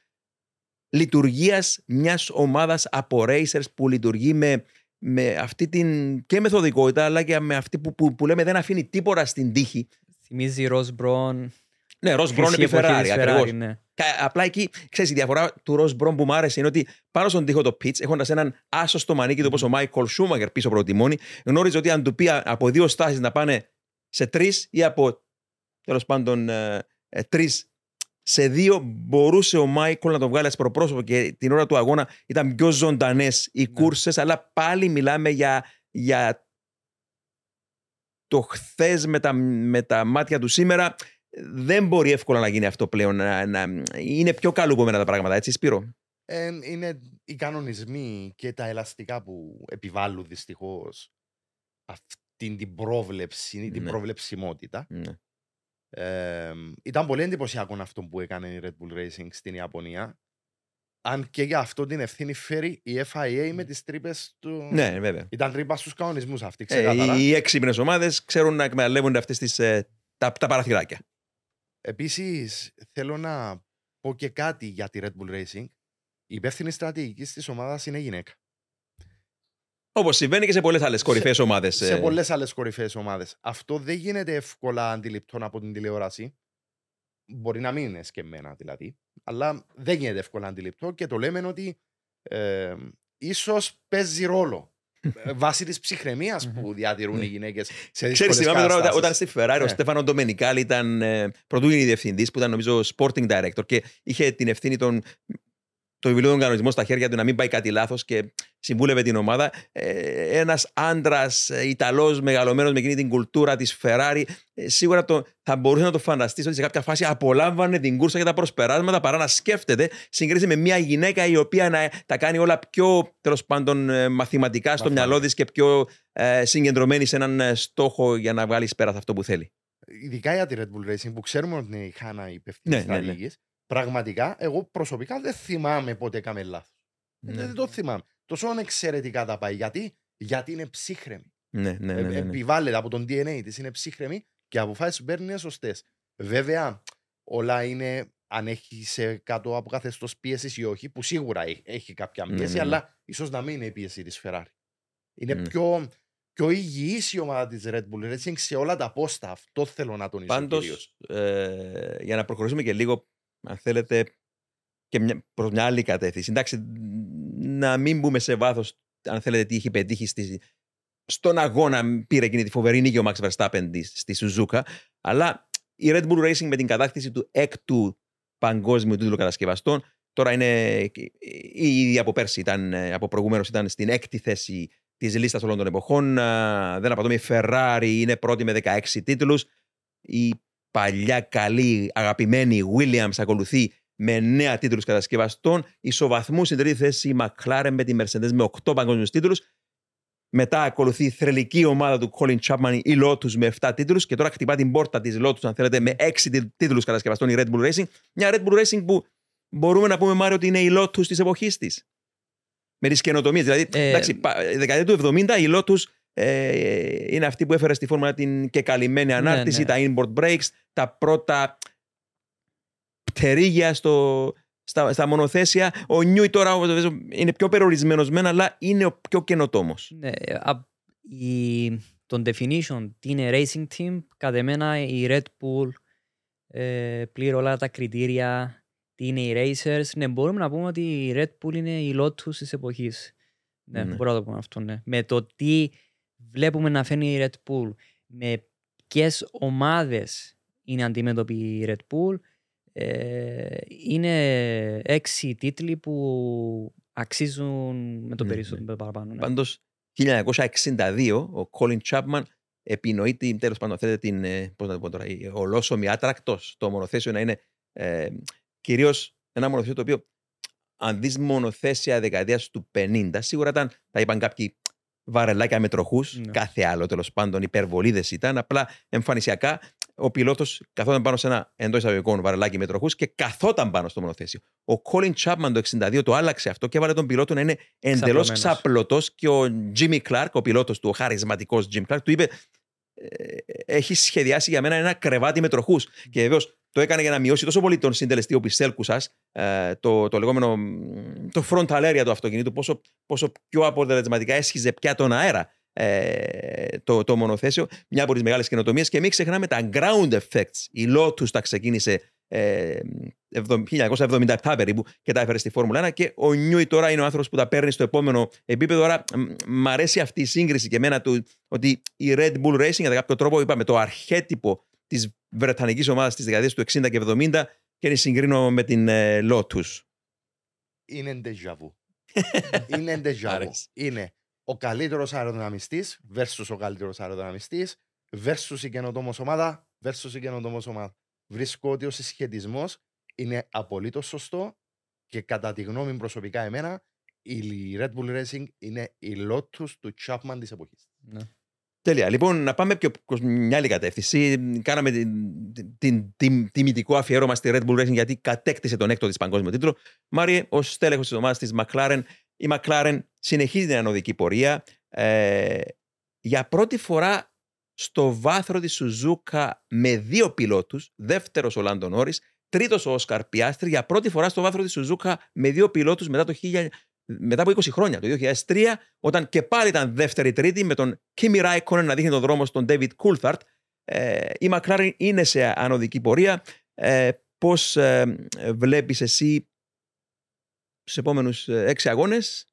Speaker 1: λειτουργίας μιας ομάδας από racers που λειτουργεί με, με αυτή την και μεθοδικότητα αλλά και με αυτή που, που, που λέμε δεν αφήνει τίποτα στην τύχη.
Speaker 3: Θυμίζει Ροζ Μπρον.
Speaker 1: Ναι, Ροζ Μπρόν
Speaker 3: χρυσή
Speaker 1: επί
Speaker 3: εποχή
Speaker 1: Ferrari,
Speaker 3: της
Speaker 1: ακριβώς.
Speaker 3: Ferrari, ναι.
Speaker 1: Κα- Απλά εκεί, ξέρεις, η διαφορά του Ροζ Μπρόν που μου άρεσε είναι ότι πάνω στον τοίχο το pitch, έχοντας έναν άσο στο μανίκι του όπω ο Μάικολ Σούμαγκερ πίσω από το τιμόνι, γνώριζε ότι αν του πει α- από δύο στάσεις να πάνε σε τρεις ή από τέλος πάντων τρεις σε δύο, μπορούσε ο Μάικολ να το βγάλει ασπροπρόσωπο και την ώρα του αγώνα ήταν πιο ζωντανές οι κούρσες, αλλά πάλι μιλάμε για, για το χθες με τα, με τα μάτια του σήμερα. Δεν μπορεί εύκολα να γίνει αυτό πλέον. Να, να- είναι πιο καλουπωμένα τα πράγματα, έτσι, Σπύρο;
Speaker 2: Ε, είναι οι κανονισμοί και τα ελαστικά που επιβάλλουν δυστυχώς αυτή την πρόβλεψη, την
Speaker 1: Ναι.
Speaker 2: προβλεψιμότητα.
Speaker 1: Ναι.
Speaker 2: Ε, ήταν πολύ εντυπωσιακό αυτό που έκανε η Red Bull Racing στην Ιαπωνία. Αν και για αυτό την ευθύνη φέρει η FIA με τις τρύπες του.
Speaker 1: ναι, βέβαια.
Speaker 2: Ήταν τρύπα στους κανονισμούς αυτή,
Speaker 1: Ε,
Speaker 2: ξεκάθαρα.
Speaker 1: οι έξυπνες ομάδες ξέρουν να εκμεταλλεύονται αυτές τις, ε, τα, τα παραθυράκια.
Speaker 2: Επίσης, θέλω να πω και κάτι για τη Red Bull Racing. Η υπεύθυνη στρατηγικής της ομάδας είναι γυναίκα.
Speaker 1: Όπως συμβαίνει και σε πολλές άλλες κορυφαίες ομάδες.
Speaker 2: σε πολλές άλλες κορυφαίες ομάδες. Αυτό δεν γίνεται εύκολα αντιληπτό από την τηλεόραση. Μπορεί να μην είναι σκεμμένα δηλαδή, αλλά δεν γίνεται εύκολα αντιληπτό και το λέμε ότι ε, ίσως παίζει ρόλο. ε, Βάσει της ψυχραιμίας που διατηρούν οι γυναίκες σε
Speaker 1: Ξέρεις,
Speaker 2: δύσκολες
Speaker 1: θυμάμαι τώρα όταν,
Speaker 2: καταστάσεις.
Speaker 1: όταν στη Ferrari ο
Speaker 2: Ναι.
Speaker 1: Στέφανο Ντομενικάλη ήταν ε, πρωτού γίνει διευθυντής, που ήταν νομίζω sporting director και είχε την ευθύνη των, το βιβλίο των κανονισμών στα χέρια του να μην πάει κάτι λάθος και συμβούλευε την ομάδα. Ε, Ένας άντρας Ιταλός μεγαλωμένος με εκείνη την κουλτούρα της Ferrari, ε, σίγουρα το, θα μπορούσε να το φανταστείς ότι σε κάποια φάση απολάμβανε την κούρσα και τα προσπεράσματα παρά να σκέφτεται συγκρίση με μια γυναίκα η οποία να τα κάνει όλα πιο τέλος πάντων ε, μαθηματικά στο
Speaker 2: Μαθηματικά.
Speaker 1: μυαλό της και πιο ε, συγκεντρωμένη σε έναν ε, στόχο για να βγάλεις πέρα αυτό που θέλει.
Speaker 2: Ειδικά για τη Red Bull Racing που ξέρουμε ότι είναι η Χάνα η υπεύθυνη
Speaker 1: Ναι, ναι, ναι.
Speaker 2: Στρατηγικής, Πραγματικά, εγώ προσωπικά δεν θυμάμαι πότε έκαμε λάθος.
Speaker 1: Ναι.
Speaker 2: Δεν το θυμάμαι. Τόσο εξαιρετικά τα πάει. Γιατί, Γιατί είναι ψύχρεμη.
Speaker 1: Ναι, ναι, ναι.
Speaker 2: Ε,
Speaker 1: ναι, ναι.
Speaker 2: Επιβάλλεται από τον DNA της, είναι ψύχρεμη και οι αποφάσεις που παίρνει είναι σωστές. Βέβαια, όλα είναι αν έχει σε κάτω από καθεστώς πίεσης ή όχι, που σίγουρα έχει- έχει κάποια
Speaker 1: Ναι,
Speaker 2: πίεση,
Speaker 1: ναι, ναι.
Speaker 2: αλλά ίσως να μην είναι η πίεση της Ferrari. Είναι
Speaker 1: Ναι.
Speaker 2: πιο, πιο υγιής η ομάδα της Red Bull Racing σε όλα τα πόστα. Αυτό θέλω να τονίσω.
Speaker 1: Πάντως,
Speaker 2: κυρίως.
Speaker 1: ε, για να προχωρήσουμε και λίγο, αν θέλετε, και μια, προς μια άλλη κατεύθυνση. Εντάξει, να μην μπούμε σε βάθος, αν θέλετε, τι έχει πετύχει στη, στον αγώνα πήρε εκείνη τη φοβερή νίκη ο Max Verstappen της- στη Σουζούκα, αλλά η Red Bull Racing με την κατάκτηση του έκτου παγκόσμιου τίτλου κατασκευαστών, τώρα είναι ήδη από πέρσι, ήταν, ε, από προηγουμένως ήταν στην έκτη θέση της λίστας όλων των εποχών. Α, Δεν απατώμε, η Ferrari είναι πρώτη με 16 τίτλους. Η παλιά καλή αγαπημένη Williams ακολουθεί με 9 τίτλους κατασκευαστών. Ισοβαθμού στην τρίτη θέση η McLaren με τη Mercedes με 8 παγκόσμιους τίτλους. Μετά ακολουθεί η θρελική ομάδα του Colin Chapman, η Lotus με 7 τίτλους και τώρα χτυπά την πόρτα της Lotus, αν θέλετε, με 6 τί- τίτλους κατασκευαστών η Red Bull Racing. Μια Red Bull Racing που μπορούμε να πούμε, Μάριο, ότι είναι η Lotus της εποχής της. Με τις καινοτομίες. Δηλαδή,
Speaker 3: Ε,
Speaker 1: εντάξει, πα- δεκαετία του 70 η Lotus ε, είναι αυτή που έφερε στη φόρμουλα την και καλυμμένη ανάρτηση,
Speaker 3: ναι.
Speaker 1: τα inboard brakes, τα πρώτα πτερίγια στο, στα, στα μονοθέσια. Ο Νιούι τώρα όπως βέβαια, είναι πιο περιορισμένος μεν, αλλά είναι ο πιο καινοτόμος.
Speaker 3: Ναι, α- η, το definition τι είναι racing team, κατά εμένα η Red Bull ε, πλήρω όλα τα κριτήρια, τι είναι οι racers. Ναι, μπορούμε να πούμε ότι η Red Bull είναι η Lotus της εποχής. Ναι,
Speaker 1: Ναι.
Speaker 3: μπορούμε να το πούμε αυτό, ναι. Με το τι βλέπουμε να φέρνει η Red Bull, με ποιες ομάδες είναι αντιμέτωπη η Red Bull, ε, είναι έξι τίτλοι που αξίζουν με το
Speaker 1: Ναι,
Speaker 3: περισσότερο παραπάνω. Ναι.
Speaker 1: Πάντως, 1962 ο Colin Chapman επινοεί την, τέλος πάντων, θέλετε την, ε, πώς να το πω τώρα, η ολόσωμη άτρακτος, το μονοθέσιο να είναι Ε, Κυρίως ένα μονοθέσιο το οποίο, αν δεις μονοθέσια δεκαετίας του 50, σίγουρα ήταν, τα είπαν κάποιοι, βαρελάκια με τροχούς.
Speaker 3: Ναι.
Speaker 1: Κάθε άλλο τέλος πάντων υπερβολίδες ήταν. Απλά εμφανισιακά ο πιλότος καθόταν πάνω σε ένα εντός εισαγωγικών βαρελάκι με τροχούς και καθόταν πάνω στο μονοθέσιο. Ο Colin Chapman το 62 το άλλαξε αυτό και έβαλε τον πιλότο να είναι εντελώς
Speaker 3: Ξαπλωμένος.
Speaker 1: ξαπλωτός και ο Jimmy Clark, ο πιλότος του, ο χαρισματικός Jim Clark, του είπε. «Ε, Έχει σχεδιάσει για μένα ένα κρεβάτι με τροχούς. Και βεβαίως το έκανε για να μειώσει τόσο πολύ τον συντελεστή οπισθέλκου σας, το, το λεγόμενο μ, το frontal area του αυτοκινήτου, πόσο, πόσο πιο αποτελεσματικά έσχιζε πια τον αέρα ε, το, το μονοθέσιο. Μια από τις μεγάλες καινοτομίες. Και μην ξεχνάμε τα ground effects. Η Lotus τα ξεκίνησε ε, 1977 περίπου και τα έφερε στη Φόρμουλα 1 και ο Νιούι τώρα είναι ο άνθρωπος που τα παίρνει στο επόμενο επίπεδο. Άρα μ, μ' αρέσει αυτή η σύγκριση και εμένα του ότι η Red Bull Racing κατά κάποιο τρόπο είπαμε το αρχέτυπο της βρετανικής ομάδας της δεκαετίας του 60 και 70 και τη συγκρίνω με την ε, Lotus.
Speaker 2: Είναι déjà vu. είναι déjà vu.
Speaker 1: Άρεσε.
Speaker 2: Είναι ο καλύτερος αεροδυναμιστής versus ο καλύτερος αεροδυναμιστής versus η καινοτόμος ομάδα versus η καινοτόμος ομάδα. Βρίσκω ότι ο συσχετισμός είναι απολύτως σωστό και κατά τη γνώμη προσωπικά εμένα η Red Bull Racing είναι η Lotus του Chapman της εποχής.
Speaker 3: Ναι.
Speaker 1: Τέλεια. Λοιπόν, να πάμε πιο προς μια άλλη κατεύθυνση. Κάναμε την, την, την, την- τιμητικό αφιέρωμα στη Red Bull Racing γιατί κατέκτησε τον έκτο της παγκόσμιο τίτλο. Μάριε, ως τέλεχο της ομάδας της McLaren, η McLaren συνεχίζει την ανωδική πορεία. Ε, για πρώτη φορά στο βάθρο της Σουζούκα με δύο πιλότους, δεύτερος ο Λάντον Όρης, τρίτος ο Όσκαρ Πιάστρη, για πρώτη φορά στο βάθρο της Σουζούκα με δύο πιλότους μετά, το 1000 μετά από 20 χρόνια, το 2003, όταν και πάλι ήταν δεύτερη-τρίτη με τον Κίμι Ράικονεν να δείχνει τον δρόμο στον David Coulthard. Ε, η McLaren είναι σε ανωδική πορεία. Ε, πώς ε, βλέπεις εσύ στους επόμενους ε, έξι αγώνες;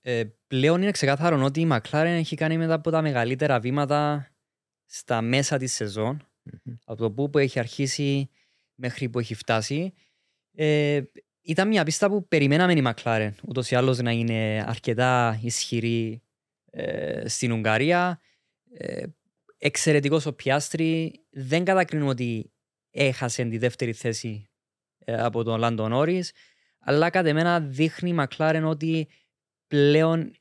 Speaker 3: Ε, πλέον είναι ξεκάθαρο ότι η McLaren έχει κάνει μετά από τα μεγαλύτερα βήματα στα μέσα της σεζόν, από το που, που έχει αρχίσει μέχρι που έχει φτάσει. Ε, ήταν μια πίστα που περιμέναμε η McLaren, ούτως ή άλλως να είναι αρκετά ισχυρή ε, στην Ουγγαρία. Ε, εξαιρετικός ο Πιάστρη. Δεν κατακρίνω ότι έχασε τη δεύτερη θέση ε, από τον Λάντον Όρις, αλλά κατά εμένα δείχνει η McLaren ότι πλέον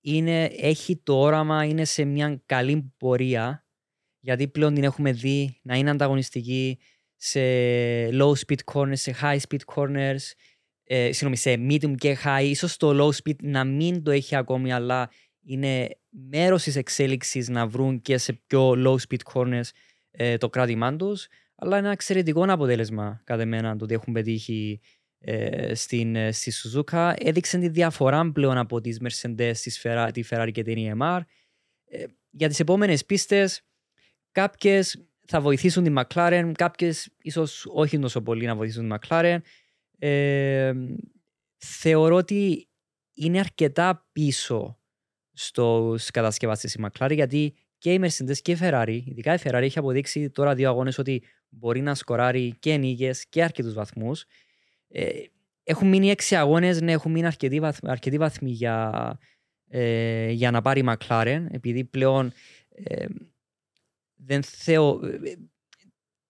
Speaker 3: είναι, έχει το όραμα, είναι σε μια καλή πορεία γιατί πλέον την έχουμε δει να είναι ανταγωνιστική σε low speed corners, σε high speed corners, ε, συγγνώμη, σε medium και high. Ίσως το low speed να μην το έχει ακόμη, αλλά είναι μέρος της εξέλιξης να βρουν και σε πιο low speed corners ε, το κράτημά τους. Αλλά είναι ένα εξαιρετικό αποτέλεσμα κατά εμένα το ότι έχουν πετύχει ε, στην, ε, στη Suzuka. Έδειξαν τη διαφορά πλέον από τις Mercedes, τις Ferrari, τη Ferrari και την EMR. Ε, για τις επόμενες πίστες, κάποιες θα βοηθήσουν τη McLaren, κάποιες ίσως όχι τόσο πολύ να βοηθήσουν τη McLaren. Ε, θεωρώ ότι είναι αρκετά πίσω στους κατασκευαστές η McLaren γιατί και η Mercedes και η Ferrari, ειδικά η Ferrari έχει αποδείξει τώρα δύο αγώνες ότι μπορεί να σκοράρει και νίκες και αρκετούς βαθμούς. Ε, έχουν μείνει έξι αγώνες, ναι, έχουν μείνει αρκετοί, βαθ, αρκετοί βαθμοί για, ε, για να πάρει η McLaren επειδή πλέον ε, δεν θεω... ε,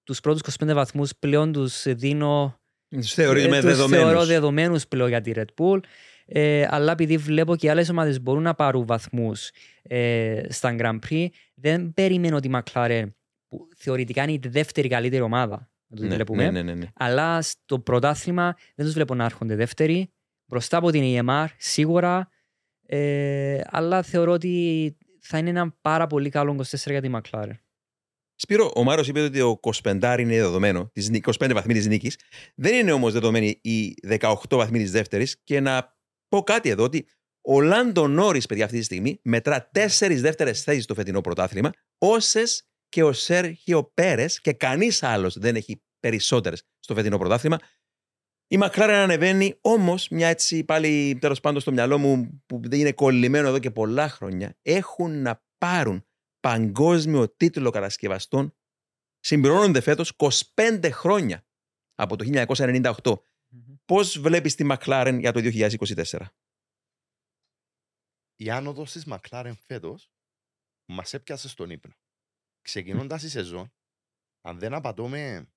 Speaker 3: τους πρώτους 25 βαθμούς πλέον τους δίνω
Speaker 1: Τους θεωρείς με
Speaker 3: ε, τους
Speaker 1: δεδομένους.
Speaker 3: θεωρώ δεδομένους πλέον για τη Red Bull. Ε, αλλά επειδή βλέπω και άλλες ομάδες μπορούν να πάρουν βαθμούς ε, στα Grand Prix, δεν περιμένω ότι η McLaren, που θεωρητικά είναι η δεύτερη καλύτερη ομάδα, να το
Speaker 1: ναι,
Speaker 3: βλέπουμε,
Speaker 1: ναι, ναι, ναι, ναι.
Speaker 3: αλλά στο πρωτάθλημα δεν τους βλέπω να έρχονται δεύτεροι, μπροστά από την EMR σίγουρα, ε, αλλά θεωρώ ότι θα είναι ένα πάρα πολύ καλό 24 για τη McLaren.
Speaker 1: Σπύρο, ο Μάρος είπε ότι ο 25 είναι δεδομένο, τις νι- 25 βαθμοί της νίκης. Δεν είναι όμως δεδομένη η 18 βαθμοί της δεύτερης. Και να πω κάτι εδώ, ότι ο Λάντο Νόρις, παιδιά, αυτή τη στιγμή μετρά τέσσερις δεύτερες θέσεις στο φετινό πρωτάθλημα, όσες και ο Σέρχιο Πέρες και κανείς άλλος δεν έχει περισσότερες στο φετινό πρωτάθλημα. Η McLaren ανεβαίνει, όμως, μια έτσι πάλι τέλος πάντων στο μυαλό μου που δεν είναι κολλημένο εδώ και πολλά χρόνια, έχουν να πάρουν παγκόσμιο τίτλο κατασκευαστών συμπληρώνονται φέτος 25 χρόνια από το 1998. Πώς βλέπεις τη McLaren για το 2024?
Speaker 2: Η άνοδος της McLaren φέτος μας έπιασε στον ύπνο. Ξεκινώντας η σεζόν, αν δεν απατώμε,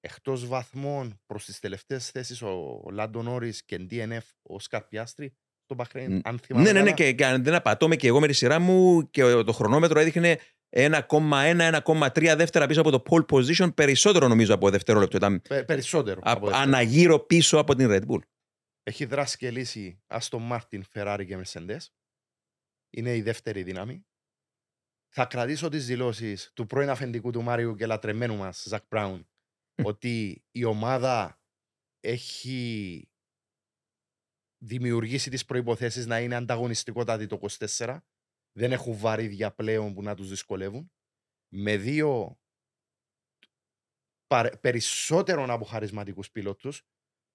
Speaker 2: εκτός βαθμών προς τις τελευταίες θέσεις ο Λάντο Νόρις και DNF ο Σκαρπιάστρη στο Μπαχρέιν,
Speaker 1: Ν-
Speaker 2: αν θυμάμαι
Speaker 1: Ναι, ναι, ναι,
Speaker 2: καλά.
Speaker 1: και, και αν δεν απατώμε και εγώ με τη σειρά μου και το χρονόμετρο έδειχνε 1,1-1,3 δεύτερα πίσω από το pole position, περισσότερο νομίζω από δευτερόλεπτο. Ήταν
Speaker 2: Πε- περισσότερο.
Speaker 1: α-
Speaker 2: από δεύτερο.
Speaker 1: αναγύρω πίσω από την Red Bull.
Speaker 2: Έχει δράσει και λύσει Αστον Μάρτιν, Ferrari και Mercedes. Είναι η δεύτερη δύναμη. Θα κρατήσω τις δηλώσεις του πρώην αφεντικού του Μάριου και λατρεμένου μας, Ζακ Μπράουν, ότι η ομάδα έχει δημιουργήσει τις προϋποθέσεις να είναι ανταγωνιστικότατη το 24. Δεν έχουν βαρύδια πλέον που να τους δυσκολεύουν. Με δύο παρε- περισσότερων από χαρισματικούς πιλότους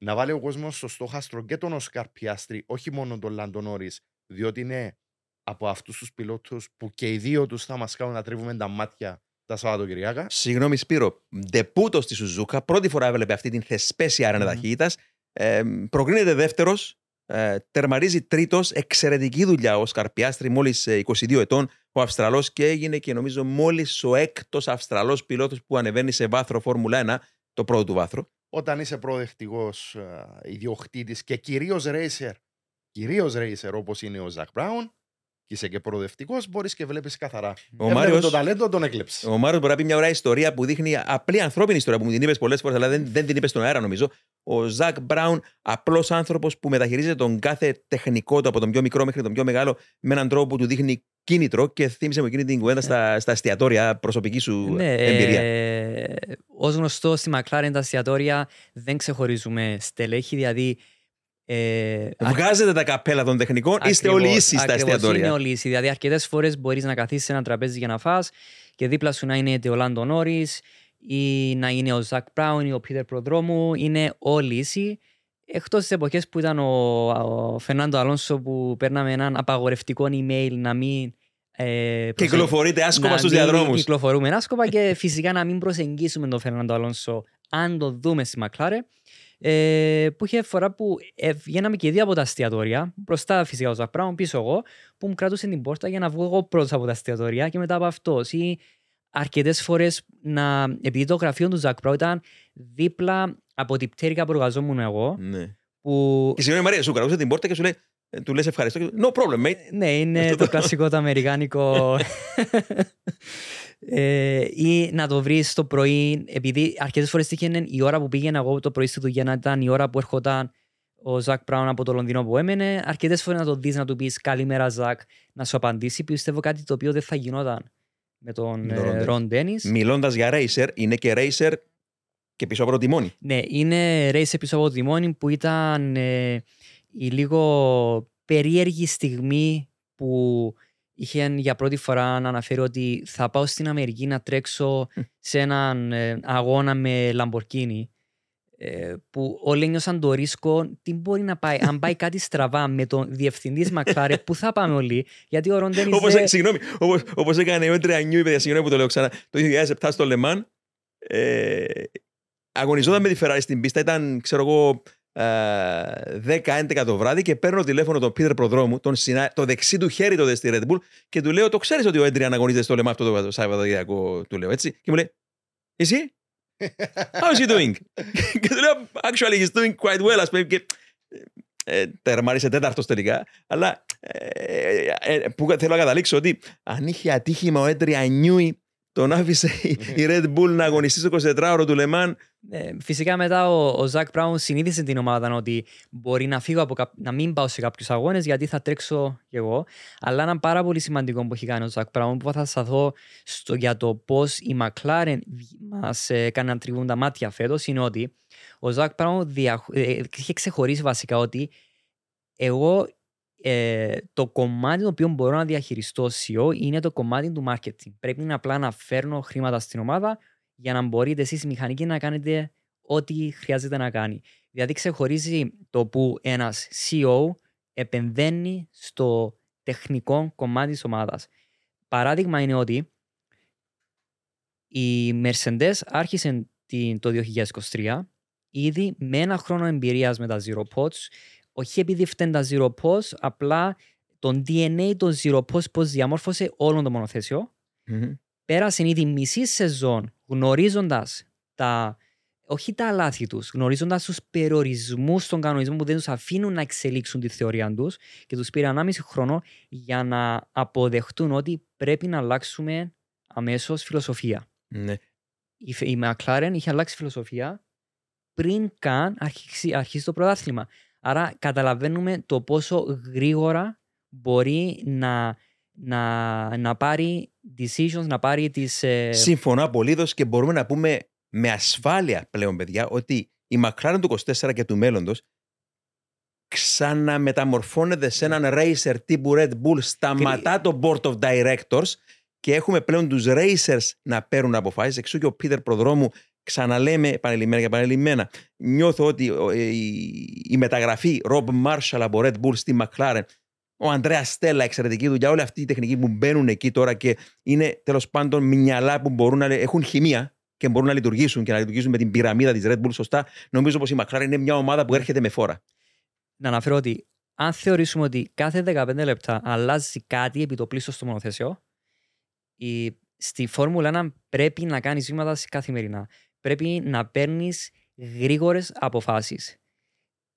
Speaker 2: να βάλει ο κόσμος στο στόχαστρο και τον Οσκάρ Πιάστρη, όχι μόνο τον Λάντο Νόρις, διότι είναι από αυτούς τους πιλότους που και οι δύο τους θα μας κάνουν να τρίβουμε τα μάτια τα Σαββατοκυριακά.
Speaker 1: Συγγνώμη, Σπύρο. Ντεπούτο στη Σουζούκα, πρώτη φορά έβλεπε αυτή την θεσπέσια άρενα
Speaker 2: Μμμ.
Speaker 1: ταχύτητας. Ε, προκρίνεται δεύτερος. Ε, τερματίζει τρίτος. Εξαιρετική δουλειά ο Σκαρπιάστρη, μόλις 22 ετών, ο Αυστραλός και έγινε και νομίζω μόλις ο έκτος Αυστραλός πιλότος που ανεβαίνει σε βάθρο Φόρμουλα 1, το πρώτο του βάθρο.
Speaker 2: Όταν είσαι προοδευτικός ε, ιδιοκτήτης και κυρίως racer, κυρίως racer όπως είναι ο Ζακ Μπράουν, και είσαι και προοδευτικός, μπορείς και βλέπεις καθαρά.
Speaker 1: Ο
Speaker 2: Έβλεπε
Speaker 1: Μάριος-
Speaker 2: το ταλέντο τον έκλεψες.
Speaker 1: Ο Μάριος μπορεί να πει μια ωραία ιστορία που δείχνει απλή ανθρώπινη ιστορία που μου την είπες πολλές φορές, αλλά δεν, δεν την είπες στον αέρα νομίζω. Ο Ζακ Μπράουν, απλός άνθρωπος που μεταχειρίζεται τον κάθε τεχνικό του από τον πιο μικρό μέχρι τον πιο μεγάλο με έναν τρόπο που του δείχνει κίνητρο και θύμισε μου εκείνη την κουβέντα στα, στα εστιατόρια προσωπική σου
Speaker 3: Ναι,
Speaker 1: εμπειρία.
Speaker 3: ε, ως γνωστό στη McLaren τα εστιατόρια δεν ξεχωρίζουμε στελέχη, δηλαδή ε,
Speaker 1: Βγάζετε τα καπέλα των τεχνικών, είστε
Speaker 3: Ακριβώς,
Speaker 1: όλοι ίσοι στα
Speaker 3: ακριβώς,
Speaker 1: εστιατόρια.
Speaker 3: Είναι όλοι ίσοι. Δηλαδή, αρκετές φορές μπορείς να καθίσεις σε ένα τραπέζι για να φας και δίπλα σου να είναι είτε ο Λάντο Νόρι ή να είναι ο Ζακ Μπράουν ή ο Πίτερ Προδρόμου. Είναι όλοι ίσοι. Εκτός τι εποχές που ήταν ο, ο Φερνάντο Αλόνσο που παίρναμε έναν απαγορευτικό email να μην. Ε, προσε-
Speaker 1: Κυκλοφορείτε άσκοπα
Speaker 3: να
Speaker 1: στους
Speaker 3: μην
Speaker 1: διαδρόμους.
Speaker 3: Κυκλοφορούμε άσκοπα και φυσικά να μην προσεγγίσουμε τον Φερνάντο Αλόνσο αν το δούμε στη Μακλάρε. Ε, που είχε φορά που ε, βγαίναμε και οι δύο από τα εστιατόρια, μπροστά φυσικά ο Ζακ Μπράουν, πίσω εγώ, που μου κρατούσε την πόρτα για να βγω εγώ πρώτος από τα εστιατόρια και μετά από αυτό. Ή αρκετές φορές να. Επειδή το γραφείο του Ζακ Μπράουν ήταν δίπλα από την πτέρυγα που εργαζόμουν εγώ,
Speaker 1: Ναι.
Speaker 3: που
Speaker 1: Και συγγνώμη Μαρία, σου κρατούσε την πόρτα και σου λέει, ε, του λες ευχαριστώ. και- No problem, mate.
Speaker 3: Ναι, είναι
Speaker 1: Αυτό
Speaker 3: το
Speaker 1: το-
Speaker 3: κλασικό το αμερικάνικο. ε, ή να το βρεις το πρωί, επειδή αρκετές φορές τύχαινε η ώρα που πήγαινα εγώ το πρωί στη δουλειά να ήταν η ώρα που έρχονταν ο Ζακ Μπράουν από το Λονδίνο που έμενε. Αρκετές φορές να το δεις να του πεις Καλημέρα, Ζακ, να σου απαντήσει. Πιστεύω κάτι το οποίο δεν θα γινόταν με τον
Speaker 1: Με τον Ron
Speaker 3: ε,
Speaker 1: Dennis.
Speaker 3: Ρον Ντένις.
Speaker 1: Μιλώντας για racer, είναι και racer και πίσω από το τιμόνι.
Speaker 3: Ναι, είναι race πίσω από το τιμόνι που ήταν ε, η λίγο περίεργη στιγμή που είχε για πρώτη φορά να αναφέρει ότι θα πάω στην Αμερική να τρέξω σε έναν ε, αγώνα με Lamborghini ε, που όλοι νιώσαν το ρίσκο τι μπορεί να πάει, αν πάει κάτι στραβά με τον διευθυντής Μακλάρε, που θα πάμε όλοι, γιατί ο Ροντένις
Speaker 1: Όπως,
Speaker 3: δεν-
Speaker 1: συγγνώμη, όπως, όπως έκανε ο Έντρια Νιού, παιδιά, συγγνώμη που το λέω ξανά, το 2007 στο Λεμάν, ε, αγωνιζόταν με τη Ferrari στην πίστα, ήταν, ξέρω εγώ, ε, 10-11 το βράδυ και παίρνω τηλέφωνο τον Πίτερ Προδρόμου, τον συνα... το δεξί του χέρι τότε στη Red Bull και του λέω, το ξέρεις ότι ο Έντριαν αγωνίζεται στο Λεμάν αυτό το Σαββατοκυριακό, του λέω έτσι. Και μου λέει, εσύ, how is he doing? και του λέω, actually he's doing quite well, ας πούμε, και ε, τερμάρισε τέταρτος τελικά, αλλά ε, ε, που θέλω να καταλήξω ότι αν είχε ατύχημα ο Έντρια Νιούι τον άφησε η η Red Bull να αγωνιστεί στο 24ωρο του Λεμάν.
Speaker 3: Ε, φυσικά μετά ο, ο Ζακ Μπράουν συνήθισε την ομάδα ότι μπορεί να φύγω από καπ- να μην πάω σε κάποιους αγώνες γιατί θα τρέξω κι εγώ. Αλλά ένα πάρα πολύ σημαντικό που έχει κάνει ο Ζακ Μπράουν που θα σταθώ στο, για το πώς η McLaren μας έκανε να τριβούν τα μάτια φέτος είναι ότι ο Ζακ Μπράουν δια, ε, είχε ξεχωρίσει βασικά ότι εγώ ε, το κομμάτι το οποίο μπορώ να διαχειριστώ ως CEO είναι το κομμάτι του marketing. Πρέπει να απλά να φέρνω χρήματα στην ομάδα για να μπορείτε εσείς οι μηχανικοί να κάνετε ό,τι χρειάζεται να κάνει. Δηλαδή ξεχωρίζει το που ένας CEO επενδύνει στο τεχνικό κομμάτι της ομάδας. Παράδειγμα είναι ότι η Mercedes άρχισε την- το 2023 ήδη με ένα χρόνο εμπειρίας με τα Zero Pods όχι επειδή φταίνουν τα Zero Pods, απλά τον DNA των Zero Pods πώς διαμόρφωσε όλο το μονοθέσιο πέρασε ήδη μισή σεζόν γνωρίζοντας τα όχι τα λάθη τους, γνωρίζοντας τους περιορισμούς των κανονισμών που δεν τους αφήνουν να εξελίξουν τη θεωρία τους και τους πήρε 1,5 χρόνο για να αποδεχτούν ότι πρέπει να αλλάξουμε αμέσως φιλοσοφία.
Speaker 1: Ναι.
Speaker 3: Η, Φε- η McLaren είχε αλλάξει φιλοσοφία πριν καν αρχίσει, αρχίσει το πρωτάθλημα. Άρα καταλαβαίνουμε το πόσο γρήγορα μπορεί να, να, να πάρει decisions, να πάρει τις... ε,
Speaker 1: Συμφωνώ απολύτως και μπορούμε να πούμε με ασφάλεια πλέον, παιδιά, ότι η McLaren του 24 και του μέλλοντος ξαναμεταμορφώνεται σε έναν racer τύπου Red Bull, σταματά το board of directors και έχουμε πλέον τους racers να παίρνουν αποφάσεις. Εξού και ο Πίτερ Προδρόμου ξαναλέμε επανειλημμένα και επανειλημμένα. Νιώθω ότι ο- ε, η, η μεταγραφή Rob Marshall από Red Bull στη McLaren, ο Αντρέα Στέλλα, εξαιρετική δουλειά, όλοι αυτοί οι τεχνικοί που μπαίνουν εκεί τώρα και είναι τέλος πάντων μυαλά που μπορούν να λε- έχουν χημεία και μπορούν να λειτουργήσουν και να λειτουργήσουν με την πυραμίδα της Red Bull σωστά. Νομίζω πως η McLaren είναι μια ομάδα που έρχεται με φόρα.
Speaker 3: να αναφέρω ότι αν θεωρήσουμε ότι κάθε 15 λεπτά αλλάζει κάτι επί το πλήστος στο μονοθέσιο, η, στη Φόρμουλα 1 πρέπει να κάνει βήματα καθημερινά. Πρέπει να παίρνεις γρήγορες αποφάσεις.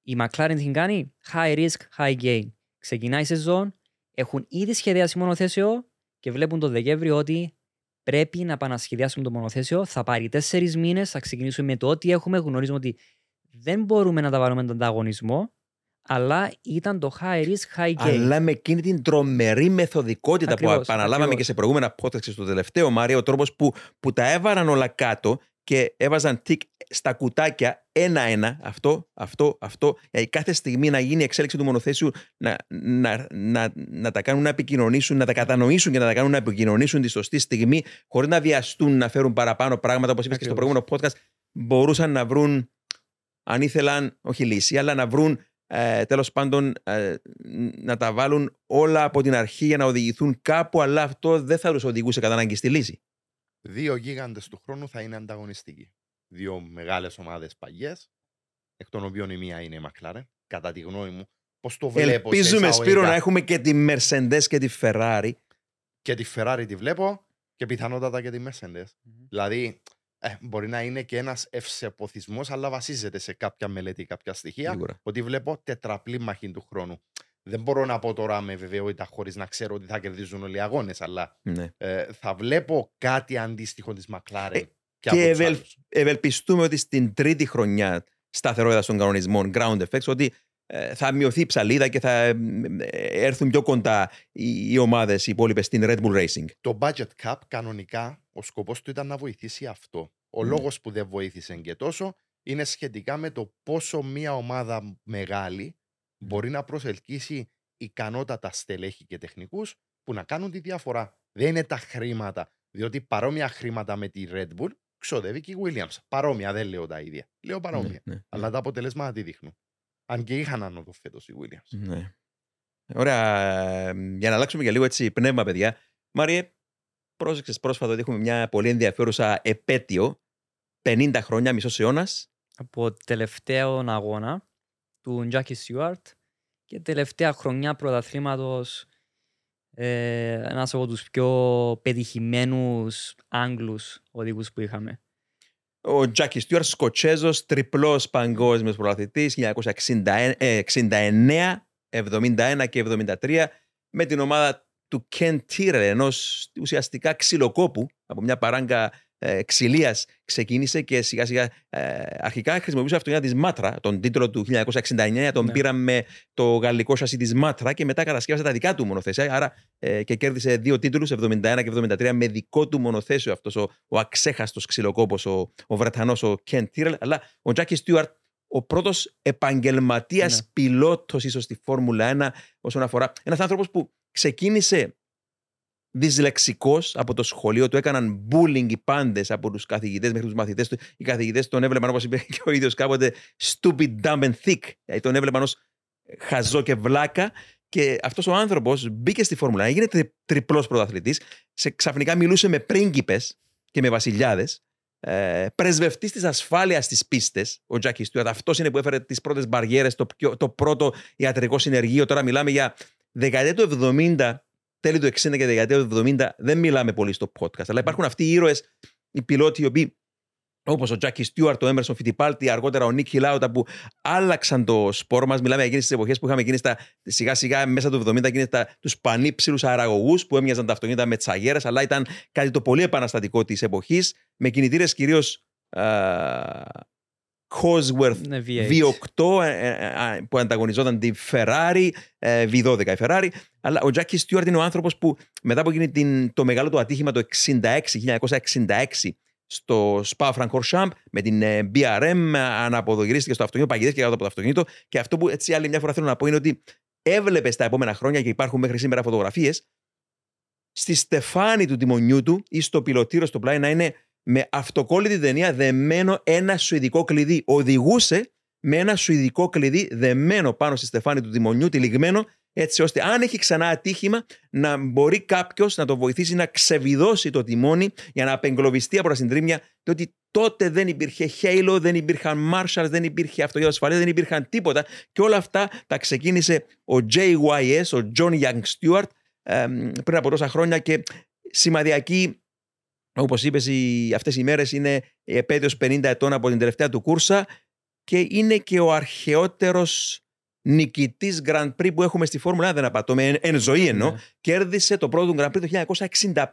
Speaker 3: Η McLaren την κάνει high risk, high gain. Ξεκινάει η σεζόν, έχουν ήδη σχεδιάσει μονοθέσιο και βλέπουν το Δεκέμβριο ότι πρέπει να επανασχεδιάσουμε το μονοθέσιο. Θα πάρει τέσσερις μήνες, θα ξεκινήσουμε με το ό,τι έχουμε. Γνωρίζουμε ότι δεν μπορούμε να τα βάλουμε τον ανταγωνισμό, αλλά ήταν το high risk, high gain.
Speaker 1: Αλλά με εκείνη την τρομερή μεθοδικότητα που
Speaker 3: Ακριβώς,
Speaker 1: επαναλάβαμε
Speaker 3: ακριβώς.
Speaker 1: και σε προηγούμενα podcast και στο τελευταίο, Μάρια, ο τρόπος που, που τα έβαλαν όλα κάτω και έβαζαν τικ στα κουτάκια ένα-ένα, αυτό, αυτό, αυτό, για κάθε στιγμή να γίνει η εξέλιξη του μονοθέσιου, να, να, να, να τα κάνουν να επικοινωνήσουν, να τα κατανοήσουν και να τα κάνουν να επικοινωνήσουν τη σωστή στιγμή, χωρίς να βιαστούν να φέρουν παραπάνω πράγματα, όπως είπες και στο
Speaker 3: Ακριβώς.
Speaker 1: προηγούμενο podcast, μπορούσαν να βρουν, αν ήθελαν, όχι λύση, αλλά να βρουν ε, τέλος πάντων ε, να τα βάλουν όλα από την αρχή για να οδηγηθούν κάπου, αλλά αυτό δεν θα τους οδηγούσε κατά ανάγκη στη λύση.
Speaker 2: Δύο γίγαντες του χρόνου θα είναι ανταγωνιστικοί. Δύο μεγάλες ομάδες παγιές, εκ των οποίων η μία είναι η McLaren. Κατά τη γνώμη μου, πώς το βλέπω. σε
Speaker 1: Ελπίζουμε, Σπύρο,
Speaker 2: εισαγωγικά.
Speaker 1: να έχουμε και τη Mercedes και τη Ferrari.
Speaker 2: Και τη Ferrari τη βλέπω και πιθανότατα και τη Mercedes. Δηλαδή, ε, μπορεί να είναι και ένας ευσεποθισμό, αλλά βασίζεται σε κάποια μελέτη, κάποια στοιχεία.
Speaker 1: Σίγουρα.
Speaker 2: Ότι βλέπω τετραπλή μαχή του χρόνου. Δεν μπορώ να πω τώρα με βεβαιότητα χωρίς να ξέρω ότι θα κερδίζουν όλοι οι αγώνες, αλλά
Speaker 1: Ναι.
Speaker 2: ε, θα βλέπω κάτι αντίστοιχο της McLaren.
Speaker 1: Ε,
Speaker 2: και
Speaker 1: και
Speaker 2: από τους
Speaker 1: ευελ-
Speaker 2: άλλους.
Speaker 1: Ευελπιστούμε ότι στην τρίτη χρονιά σταθερότητα των κανονισμών ground effects ότι ε, θα μειωθεί η ψαλίδα και θα ε, ε, έρθουν πιο κοντά οι, οι ομάδες οι υπόλοιπες στην Red Bull Racing.
Speaker 2: Το budget cap κανονικά ο σκοπός του ήταν να βοηθήσει αυτό. Ο
Speaker 1: Ναι.
Speaker 2: λόγος που δεν βοήθησε και τόσο είναι σχετικά με το πόσο μια ομάδα μεγάλη μπορεί να προσελκύσει ικανότατα στελέχη και τεχνικούς που να κάνουν τη διαφορά. Δεν είναι τα χρήματα, διότι παρόμοια χρήματα με τη Red Bull ξοδεύει και η Williams. Παρόμοια, δεν λέω τα ίδια. Λέω παρόμοια.
Speaker 1: Ναι, ναι,
Speaker 2: Αλλά τα αποτελέσματα τι δείχνουν. Αν και είχαν άνοδο φέτος η Williams.
Speaker 1: Ναι. Ωραία. ε, Για να αλλάξουμε και λίγο έτσι πνεύμα, παιδιά. Μάριε, πρόσεξες πρόσφατα ότι έχουμε μια πολύ ενδιαφέρουσα επέτειο. 50 χρόνια, μισός αιώνας.
Speaker 3: από τελευταίο αγώνα του Τζάκι Στιούαρτ και τελευταία χρονιά πρωταθλήματος ε, ένας από τους πιο πετυχημένους Άγγλους οδηγούς που είχαμε.
Speaker 1: Ο Τζάκι Στιούαρτ, Σκοτσέζος, τριπλός παγκόσμιος πρωταθλητής 1969, 71 και 73, με την ομάδα του Κεν Τίρελ, ενός ουσιαστικά ξυλοκόπου από μια παράγκα ε, ξυλίας ξεκίνησε και σιγά σιγά ε, αρχικά χρησιμοποιούσε αυτοκίνητα της Μάτρα. Τον τίτλο του 1969 τον
Speaker 3: Ναι.
Speaker 1: πήραμε με το γαλλικό σασί της Μάτρα και μετά κατασκεύασε τα δικά του μονοθέσια. Άρα ε, και κέρδισε δύο τίτλους, 71 και 73, με δικό του μονοθέσιο αυτός ο, ο αξέχαστος ξυλοκόπος, ο, ο Βρετανός, ο Κεν Τίρελ. Αλλά ο Τζάκι Στιούαρτ, ο πρώτος επαγγελματίας
Speaker 3: Ναι.
Speaker 1: πιλότος ίσως στη Φόρμουλα 1 όσον αφορά. Ένας άνθρωπος που ξεκίνησε δυσλεξικός από το σχολείο του, έκαναν bullying οι πάντες από τους καθηγητές μέχρι τους μαθητές του. Οι καθηγητές τον έβλεπαν, όπως είπε και ο ίδιος κάποτε, stupid, dumb and thick. Δηλαδή τον έβλεπαν ως χαζό και βλάκα και αυτός ο άνθρωπος μπήκε στη Φόρμουλα, έγινε τρι, τριπλός πρωταθλητής, σε, ξαφνικά μιλούσε με πρίγκιπες και με βασιλιάδες, ε, πρεσβευτής της ασφάλειας στις πίστες, ο Τζάκι Στιούαρτ. Αυτός είναι που έφερε τις πρώτες μπαριέρες, το, πιο- το πρώτο ιατρικό συνεργείο. Τώρα μιλάμε για δεκαετία του 70, τέλη του 60 και δεκαετία του 70. Δεν μιλάμε πολύ στο podcast, αλλά υπάρχουν αυτοί οι ήρωες, οι πιλότοι, οι οποίοι Όπως ο Τζάκι Στιούαρτ, ο Έμερσον Φιτιπάλτη, αργότερα ο Νίκη Λάουτα που άλλαξαν το σπόρο μας. Μιλάμε για εκείνες τις εποχές που είχαμε εκείνες τα σιγά σιγά μέσα του 70 εκείνες τους πανύψηλους αραγωγούς που έμοιαζαν τα αυτοκίνητα με τσαγέρε, αλλά ήταν κάτι το πολύ επαναστατικό της εποχής με κινητήρες κυρίως Cosworth
Speaker 3: Ναι, V8.
Speaker 1: V8 ε, ε, ε, που ανταγωνιζόταν τη Ferrari, ε, V12 η Ferrari. Αλλά ο Jackie Stewart είναι ο άνθρωπος που μετά από εκείνη την, το μεγάλο του ατύχημα το 66, 1966 στο Spa Francorchamps με την ε, BRM αναποδογυρίστηκε στο αυτοκίνητο, παγιδεύτηκε κάτω από το αυτοκίνητο και αυτό που έτσι άλλη μια φορά θέλω να πω είναι ότι έβλεπε τα επόμενα χρόνια και υπάρχουν μέχρι σήμερα φωτογραφίες στη στεφάνη του τιμονιού του ή στο πιλωτήριο στο πλάι να είναι με αυτοκόλλητη ταινία δεμένο ένα σουηδικό κλειδί. Οδηγούσε με ένα σουηδικό κλειδί δεμένο πάνω στη στεφάνη του τιμονιού, τυλιγμένο, έτσι ώστε αν έχει ξανά ατύχημα να μπορεί κάποιος να το βοηθήσει να ξεβιδώσει το τιμόνι για να απεγκλωβιστεί από τα συντρίμια, διότι τότε δεν υπήρχε Halo, δεν υπήρχαν Marshalls, δεν υπήρχε αυτοκίνητο ασφαλείας, δεν υπήρχαν τίποτα και όλα αυτά τα ξεκίνησε ο JYS, ο John Young Stewart, εμ, πριν από τόσα χρόνια και σημαδιακή Όπως είπες, αυτές οι μέρες είναι η επέτειος 50 ετών από την τελευταία του κούρσα και είναι και ο αρχαιότερος νικητής Grand Prix που έχουμε στη Φόρμουλα 1. Δεν απατώ, εν, εν ζωή εννοώ.
Speaker 3: Ναι.
Speaker 1: Κέρδισε το πρώτο του Grand Prix το 1965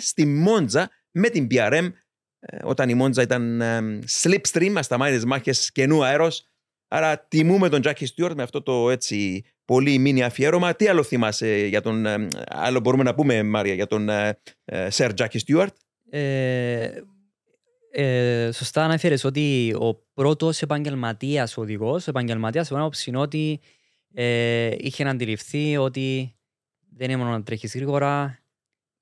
Speaker 1: στη Μόντζα με την BRM, ε, όταν η Μόντζα ήταν ε, slipstream, ασταμάτητες μάχες καινού αέρος. Άρα τιμούμε τον Jackie Stewart με αυτό το έτσι πολύ μίνι αφιέρωμα. Τι άλλο θυμάσαι για τον. ε, άλλο μπορούμε να πούμε, Μάρια, για τον ε, ε, Sir Jackie Stewart;
Speaker 3: Ε, ε, σωστά αναφέρεις ότι ο πρώτος επαγγελματίας οδηγός, επαγγελματίας από άποψη είναι ότι ε, είχε να αντιληφθεί ότι δεν είναι μόνο να τρέχεις γρήγορα,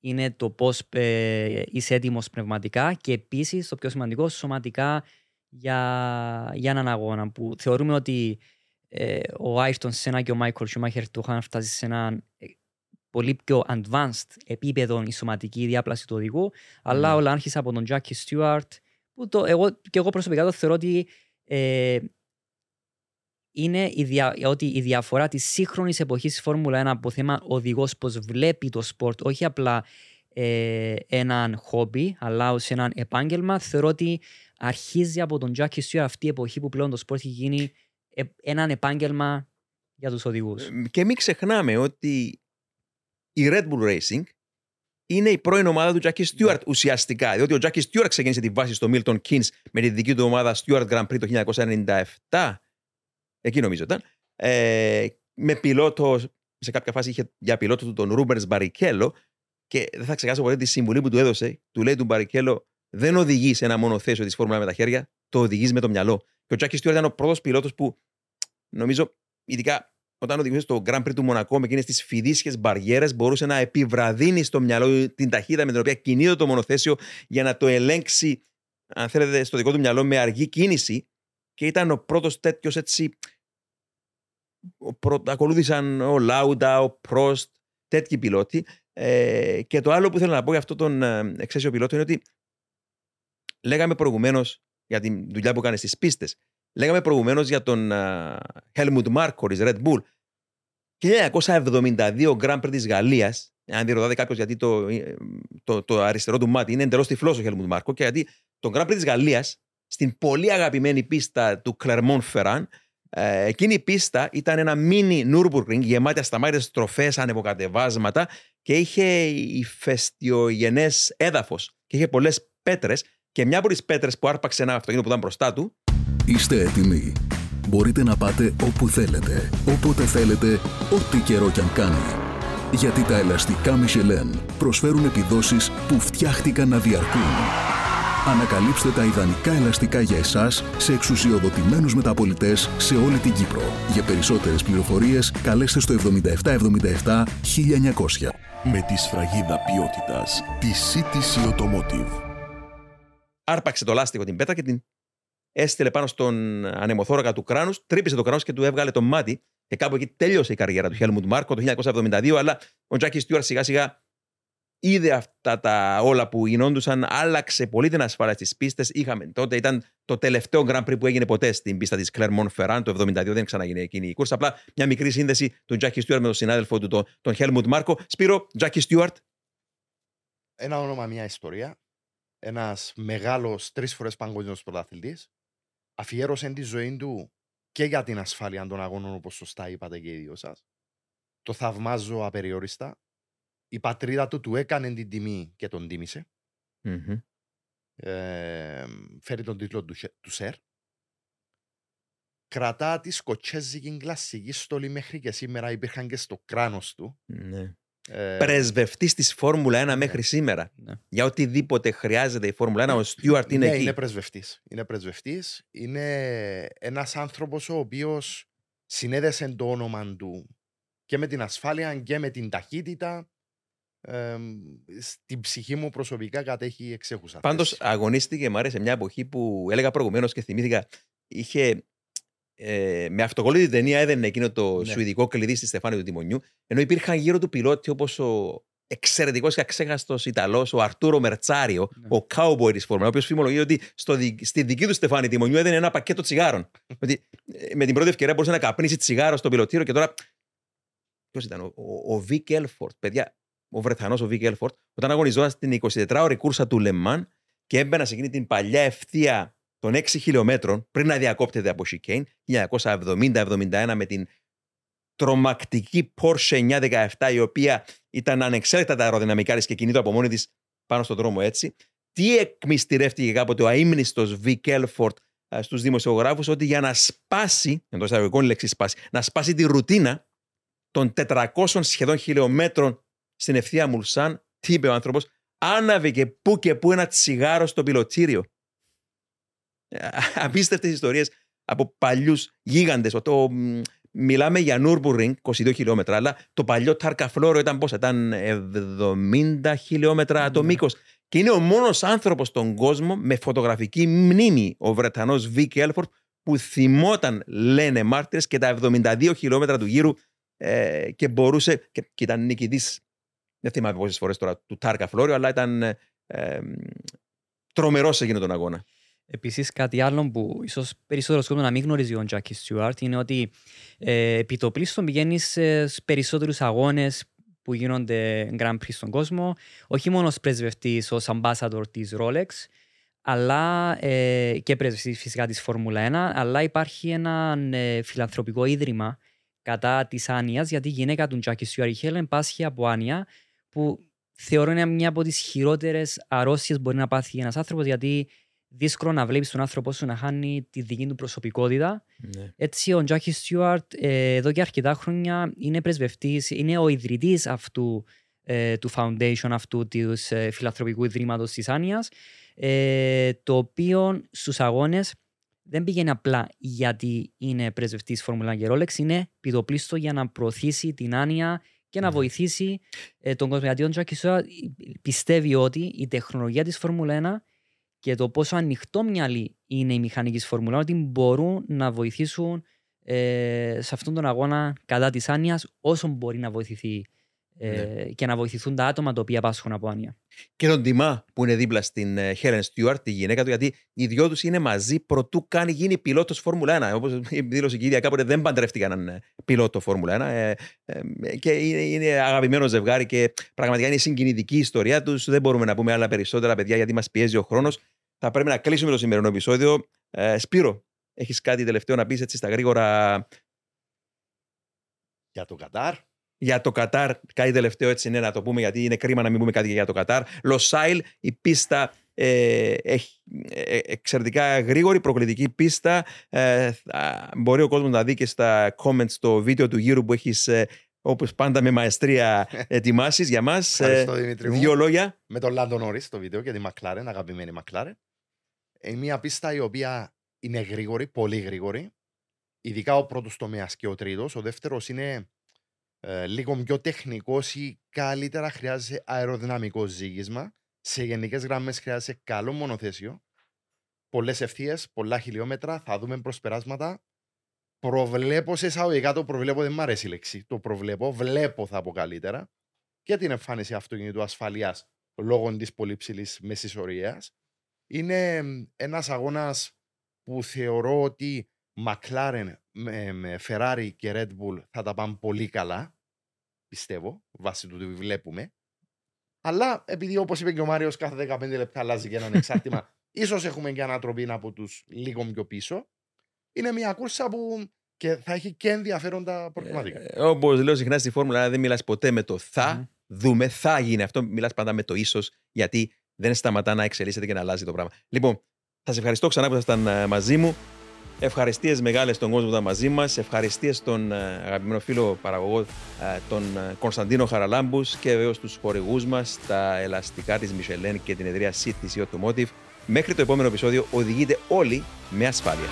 Speaker 3: είναι το πώς ε, είσαι έτοιμος πνευματικά και επίσης το πιο σημαντικό σωματικά για, για έναν αγώνα που θεωρούμε ότι ε, ο Άιρτον Σένα και ο Μίκαελ Σουμάχερ του είχαν φτάσει σε ένα ε, πολύ πιο advanced επίπεδο η σωματική διάπλαση του οδηγού, αλλά
Speaker 2: Ναι.
Speaker 3: όλα άρχισε από τον Jackie Stewart, που το, εγώ, και εγώ προσωπικά το θεωρώ ότι ε, είναι η δια, ότι η διαφορά της σύγχρονης εποχής της Φόρμουλα 1 από θέμα οδηγός πως βλέπει το σπορ, όχι απλά ε, έναν χόμπι, αλλά ως έναν επάγγελμα, θεωρώ ότι αρχίζει από τον Jackie Stewart αυτή η εποχή που πλέον το σπορ έχει γίνει ε, έναν επάγγελμα για τους οδηγούς.
Speaker 1: Και μην ξεχνάμε ότι η Red Bull Racing είναι η πρώην ομάδα του Jackie Stewart ουσιαστικά. Διότι ο Jackie Stewart ξεκίνησε τη βάση στο Milton Keynes με τη δική του ομάδα Stewart Grand Prix το 1997. Εκεί νομίζω ήταν. Ε, με πιλότο, σε κάποια φάση είχε για πιλότο του τον Ρούμπενς Μπαρικέλο και δεν θα ξεχάσω ποτέ τη συμβουλή που του έδωσε. Του λέει του Μπαρικέλο, δεν οδηγείς σε ένα μονοθέσιο της Φόρμουλα με τα χέρια, το οδηγείς με το μυαλό. Και ο Jackie Stewart ήταν ο πρώτος πιλότος που νομίζω, ειδικά όταν οδηγούσε στο Grand Prix του Μονακό με εκείνες τις φιδίσχε μπαριέρες, μπορούσε να επιβραδύνει στο μυαλό την ταχύτητα με την οποία κινείται το μονοθέσιο για να το ελέγξει, αν θέλετε, στο δικό του μυαλό με αργή κίνηση. Και ήταν ο πρώτος τέτοιος έτσι. Ο πρω... Ακολούθησαν ο Λάουντα, ο Πρόστ, τέτοιοι πιλότοι. Ε, και το άλλο που θέλω να πω για αυτόν τον ε, εξαίσιο πιλότο είναι ότι λέγαμε προηγουμένως για τη δουλειά που έκανε στις πίστες. Λέγαμε προηγουμένως για τον uh, Helmut Marko τη Red Bull. 1972 Grand Prix της Γαλλίας, αν διερωτάτε κάποιος γιατί το, ε, το, το αριστερό του μάτι είναι εντελώς τυφλός ο Helmut Marko, και γιατί τον Grand Prix της Γαλλίας, στην πολύ αγαπημένη πίστα του Clermont Ferrand, ε, εκείνη η πίστα ήταν ένα mini Nürburgring γεμάτη ασταμάτητες στροφές, ανεβοκατεβάσματα και είχε ηφαιστειογενές έδαφος και είχε πολλές πέτρες. Και μια από τις πέτρες που άρπαξε ένα αυτοκίνητο που ήταν μπροστά του,
Speaker 4: Είστε έτοιμοι. Μπορείτε να πάτε όπου θέλετε, όποτε θέλετε, ό,τι καιρό κι αν κάνει. Γιατί τα ελαστικά Michelin προσφέρουν επιδόσεις που φτιάχτηκαν να διαρκούν. Ανακαλύψτε τα ιδανικά ελαστικά για εσάς σε εξουσιοδοτημένους μεταπολιτές σε όλη την Κύπρο. Για περισσότερες πληροφορίες καλέστε στο 7777 1900.
Speaker 5: Με τη σφραγίδα ποιότητας τη CTC Automotive.
Speaker 1: άρπαξε το λάστιχο την πέτρα και την έστειλε πάνω στον ανεμοθώρακα του κράνους, τρύπησε το κράνος και του έβγαλε το μάτι. Και κάπου εκεί τέλειωσε η καριέρα του Χέλμουντ Μάρκο το 1972. Αλλά ο Τζάκι Στιούαρτ σιγά σιγά είδε αυτά τα όλα που γινόντουσαν, άλλαξε πολύ την ασφάλεια στις πίστες. Είχαμε τότε, ήταν το τελευταίο Grand Prix που έγινε ποτέ στην πίστα της Clermont Ferrand το 1972. Δεν ξαναγίνει εκείνη η κούρσα. Απλά μια μικρή σύνδεση του Τζάκι Στιούαρτ με τον συνάδελφο του, τον, τον Χέλμουντ Μάρκο. Σπύρο, Τζάκι Στιούαρτ.
Speaker 2: Ένα όνομα, μια ιστορία. ένας μεγάλος τρεις φορές παγκόσμιος πρωταθλητής, αφιέρωσε τη ζωή του και για την ασφάλεια των αγώνων, όπως σωστά είπατε και οι δύο σας. Το θαυμάζω απεριόριστα. Η πατρίδα του του έκανε την τιμή και τον τίμησε.
Speaker 1: Μμμ.
Speaker 2: Ε, φέρει τον τίτλο του, χε- του ΣΕΡ. Κρατά τη σκοτσέζικη κλασικής στολή μέχρι και σήμερα. Υπήρχαν και στο κράνος του.
Speaker 1: Ναι.
Speaker 2: Ε,
Speaker 1: Πρεσβευτής της Φόρμουλα 1 μέχρι σήμερα.
Speaker 3: Ναι.
Speaker 1: Για οτιδήποτε χρειάζεται η Φόρμουλα 1, ο Στιούαρτ είναι
Speaker 2: ναι,
Speaker 1: εκεί.
Speaker 2: είναι πρεσβευτής. Είναι πρεσβευτής. Είναι ένας άνθρωπος ο οποίος συνέδεσε το όνομα του και με την ασφάλεια και με την ταχύτητα. Ε, στην ψυχή μου προσωπικά κατέχει εξέχουσα
Speaker 1: Πάντως
Speaker 2: θέση.
Speaker 1: αγωνίστηκε, μου άρεσε μια εποχή που έλεγα προηγουμένως και θυμήθηκα. Είχε. Ε, με αυτοκόλλητη την ταινία έδαινε εκείνο το
Speaker 2: Ναι.
Speaker 1: σουηδικό κλειδί στη στεφάνη του τιμονιού. Ενώ υπήρχαν γύρω του πιλότη όπως ο εξαιρετικός και αξέχαστος Ιταλός, ο Αρτούρο Μερτσάριο,
Speaker 3: Ναι.
Speaker 1: ο κάουμποι της Φόρμουλας, ο οποίος φημολογεί ότι στο, δι- στη δική του στεφάνη τιμονιού έδαινε ένα πακέτο τσιγάρων. ότι ε, με την πρώτη ευκαιρία μπορούσε να καπνίσει τσιγάρο στο πιλοτήριο και τώρα. Ποιος ήταν, ο, ο, ο Βικ Έλφορντ, παιδιά, ο Βρετανός ο Βικ Έλφορντ, όταν αγωνιζόταν στην 24ωρη κούρσα του Λεμάν και έμπαινε σε εκείνη την παλιά ευθεία των 6 χιλιόμετρων πριν να διακόπτεται από chicane, 1970-71 με την τρομακτική Porsche 917 η οποία ήταν ανεξέλεγκτα τα αεροδυναμικά της και κινείται από μόνη της πάνω στον δρόμο έτσι. Τι εκμυστηρεύτηκε κάποτε ο αείμνηστος Βικ Έλφορντ ε, στους δημοσιογράφους ότι για να σπάσει, εντός εισαγωγικών η λέξη σπάσει, να σπάσει τη ρουτίνα των 400 σχεδόν χιλιόμετρων στην ευθεία Μουλσάν, τι είπε ο άνθρωπος, άναβε και που και που ένα τσιγάρο στο πιλωτήριο. Ε, Απίστευτες ιστορίες από παλιούς γίγαντες. Το, μ, μιλάμε για Nürburgring, 22 χιλιόμετρα, αλλά το παλιό Ταρκαφλόρο ήταν πόσα, ήταν 70 χιλιόμετρα το
Speaker 3: Ναι.
Speaker 1: μήκος. Και είναι ο μόνος άνθρωπος στον κόσμο με φωτογραφική μνήμη, ο Βρετανός Βίκ Έλφορτ, που θυμόταν, λένε μάρτυρες, και τα 72 χιλιόμετρα του γύρου ε, και μπορούσε, και, και ήταν νικητής, δεν θυμάμαι πόσες φορές τώρα, του Τάρκα Φλόριο, αλλά ήταν ε, ε, τρομερός σε εκείνο τον αγώνα.
Speaker 3: Επίσης, κάτι άλλο που ίσως περισσότερο κόσμο να μην γνωρίζει ο Τζάκι Στιούαρτ είναι ότι ε, επί το πλήστον πηγαίνεις σε περισσότερους αγώνες που γίνονται Grand Prix στον κόσμο, όχι μόνο ως πρεσβευτής, ως ambassador της Rolex, αλλά ε, και πρεσβευτής φυσικά της Φόρμουλα 1, αλλά υπάρχει ένα ε, φιλανθρωπικό ίδρυμα κατά της άνοιας, γιατί η γυναίκα του Τζάκι Στιούαρτ, η Χέλεν, πάσχει από άνοια, που θεωρώ είναι μια από τις χειρότερες αρρώστιες που μπορεί να πάθει ένας άνθρωπος, γιατί δύσκολο να βλέπεις τον άνθρωπό σου να χάνει τη δική του προσωπικότητα. Έτσι, ο Τζάκι Στιούαρτ ε, εδώ και αρκετά χρόνια είναι πρεσβευτής, είναι ο ιδρυτής αυτού ε, του foundation, αυτού του ε, φιλανθρωπικού ιδρύματος της Άνοιας, ε, το οποίο στους αγώνες δεν πήγαινε απλά γιατί είναι πρεσβευτής Φόρμουλα και Rolex, είναι πιτοπλίστο για να προωθήσει την άνοια και να
Speaker 1: Ναι.
Speaker 3: βοηθήσει ε, τον κόσμο. Γιατί ο Τζάκι Στιούαρτ πιστεύει ότι η τεχνολογία της Φόρμουλα 1 και το πόσο ανοιχτόμυαλοι είναι οι μηχανικοί της Φόρμουλα 1 ότι μπορούν να βοηθήσουν ε, σε αυτόν τον αγώνα κατά της άνοιας όσο μπορεί να βοηθηθεί ε, και να βοηθηθούν τα άτομα τα οποία πάσχουν από άνοια.
Speaker 1: Και τον τιμά που είναι δίπλα στην ε, Helen Stewart, τη γυναίκα του, γιατί οι δυο τους είναι μαζί προτού κάνει γίνει πιλότος Φόρμουλα 1. Όπως δήλωσε και η ίδια κάποτε, δεν παντρεύτηκαν έναν ε, πιλότο Φόρμουλα 1. ε, ε, και είναι, είναι αγαπημένο ζευγάρι και πραγματικά είναι συγκινητική η ιστορία τους. Δεν μπορούμε να πούμε άλλα περισσότερα, παιδιά, γιατί μας πιέζει ο χρόνος. Θα πρέπει να κλείσουμε το σημερινό επεισόδιο. Ε, Σπύρο, έχεις κάτι τελευταίο να πεις έτσι στα γρήγορα;
Speaker 2: Για το Κατάρ.
Speaker 1: για το Κατάρ, κάτι τελευταίο έτσι είναι να το πούμε, γιατί είναι κρίμα να μην πούμε κάτι για το Κατάρ. Λοσάιλ, η πίστα ε, έχει ε, εξαιρετικά γρήγορη, προκλητική πίστα. Ε, θα- μπορεί ο κόσμος να δει και στα comments το βίντεο του γύρου που έχεις ε, όπως πάντα με μαεστρία ετοιμάσεις για μας. Ε,
Speaker 2: Ευχαριστώ, Δημήτρη μου.
Speaker 1: δύο λόγια.
Speaker 2: με τον Λάντο Νόρις το βίντεο και τη Μακλάρεν, αγαπημένη Μακλάρεν. Είναι μια πίστα η οποία είναι γρήγορη, πολύ γρήγορη. Ειδικά ο πρώτος τομέας και ο τρίτος. Ο δεύτερος είναι ε, λίγο πιο τεχνικός ή καλύτερα χρειάζεται αεροδυναμικό ζύγισμα. Σε γενικές γραμμές χρειάζεται καλό μονοθέσιο. Πολλές ευθείες, πολλά χιλιόμετρα. Θα δούμε προσπεράσματα. Προβλέπω σε εισαγωγικά το προβλέπω, δεν μ' αρέσει η λέξη. Το προβλέπω, βλέπω θα πω καλύτερα. Και την εμφάνιση αυτοκινήτου ασφαλείας λόγω της πολύ ψηλής μεσησορία. Είναι ένας αγώνας που θεωρώ ότι McLaren με, με Ferrari και Red Bull θα τα πάνε πολύ καλά. Πιστεύω, βάσει του τι βλέπουμε. Αλλά επειδή όπως είπε και ο Μάριος, κάθε 15 λεπτά αλλάζει και έναν εξάρτημα, ίσως έχουμε και ανατροπή από τους λίγο πιο πίσω. Είναι μια κούρσα που και θα έχει και ενδιαφέροντα προβληματικά.
Speaker 1: Ε, Όπως λέω συχνά στη Φόρμουλα, δεν μιλάς ποτέ με το θα,
Speaker 3: Μμμ.
Speaker 1: δούμε, θα γίνει αυτό. Μιλάς πάντα με το ίσως, γιατί δεν σταματά να εξελίσσεται και να αλλάζει το πράγμα. Λοιπόν, θα σε ευχαριστώ ξανά που ήσασταν ε, μαζί μου. Ευχαριστίες μεγάλες στον κόσμο που ήταν μαζί μας. Ευχαριστίες στον ε, αγαπημένο φίλο παραγωγό, ε, τον ε, Κωνσταντίνο Χαραλάμπους και βέβαια τους χορηγούς μας, τα ελαστικά της Michelin και την εταιρεία CTC Automotive. Μέχρι το επόμενο επεισόδιο οδηγείτε όλοι με ασφάλεια.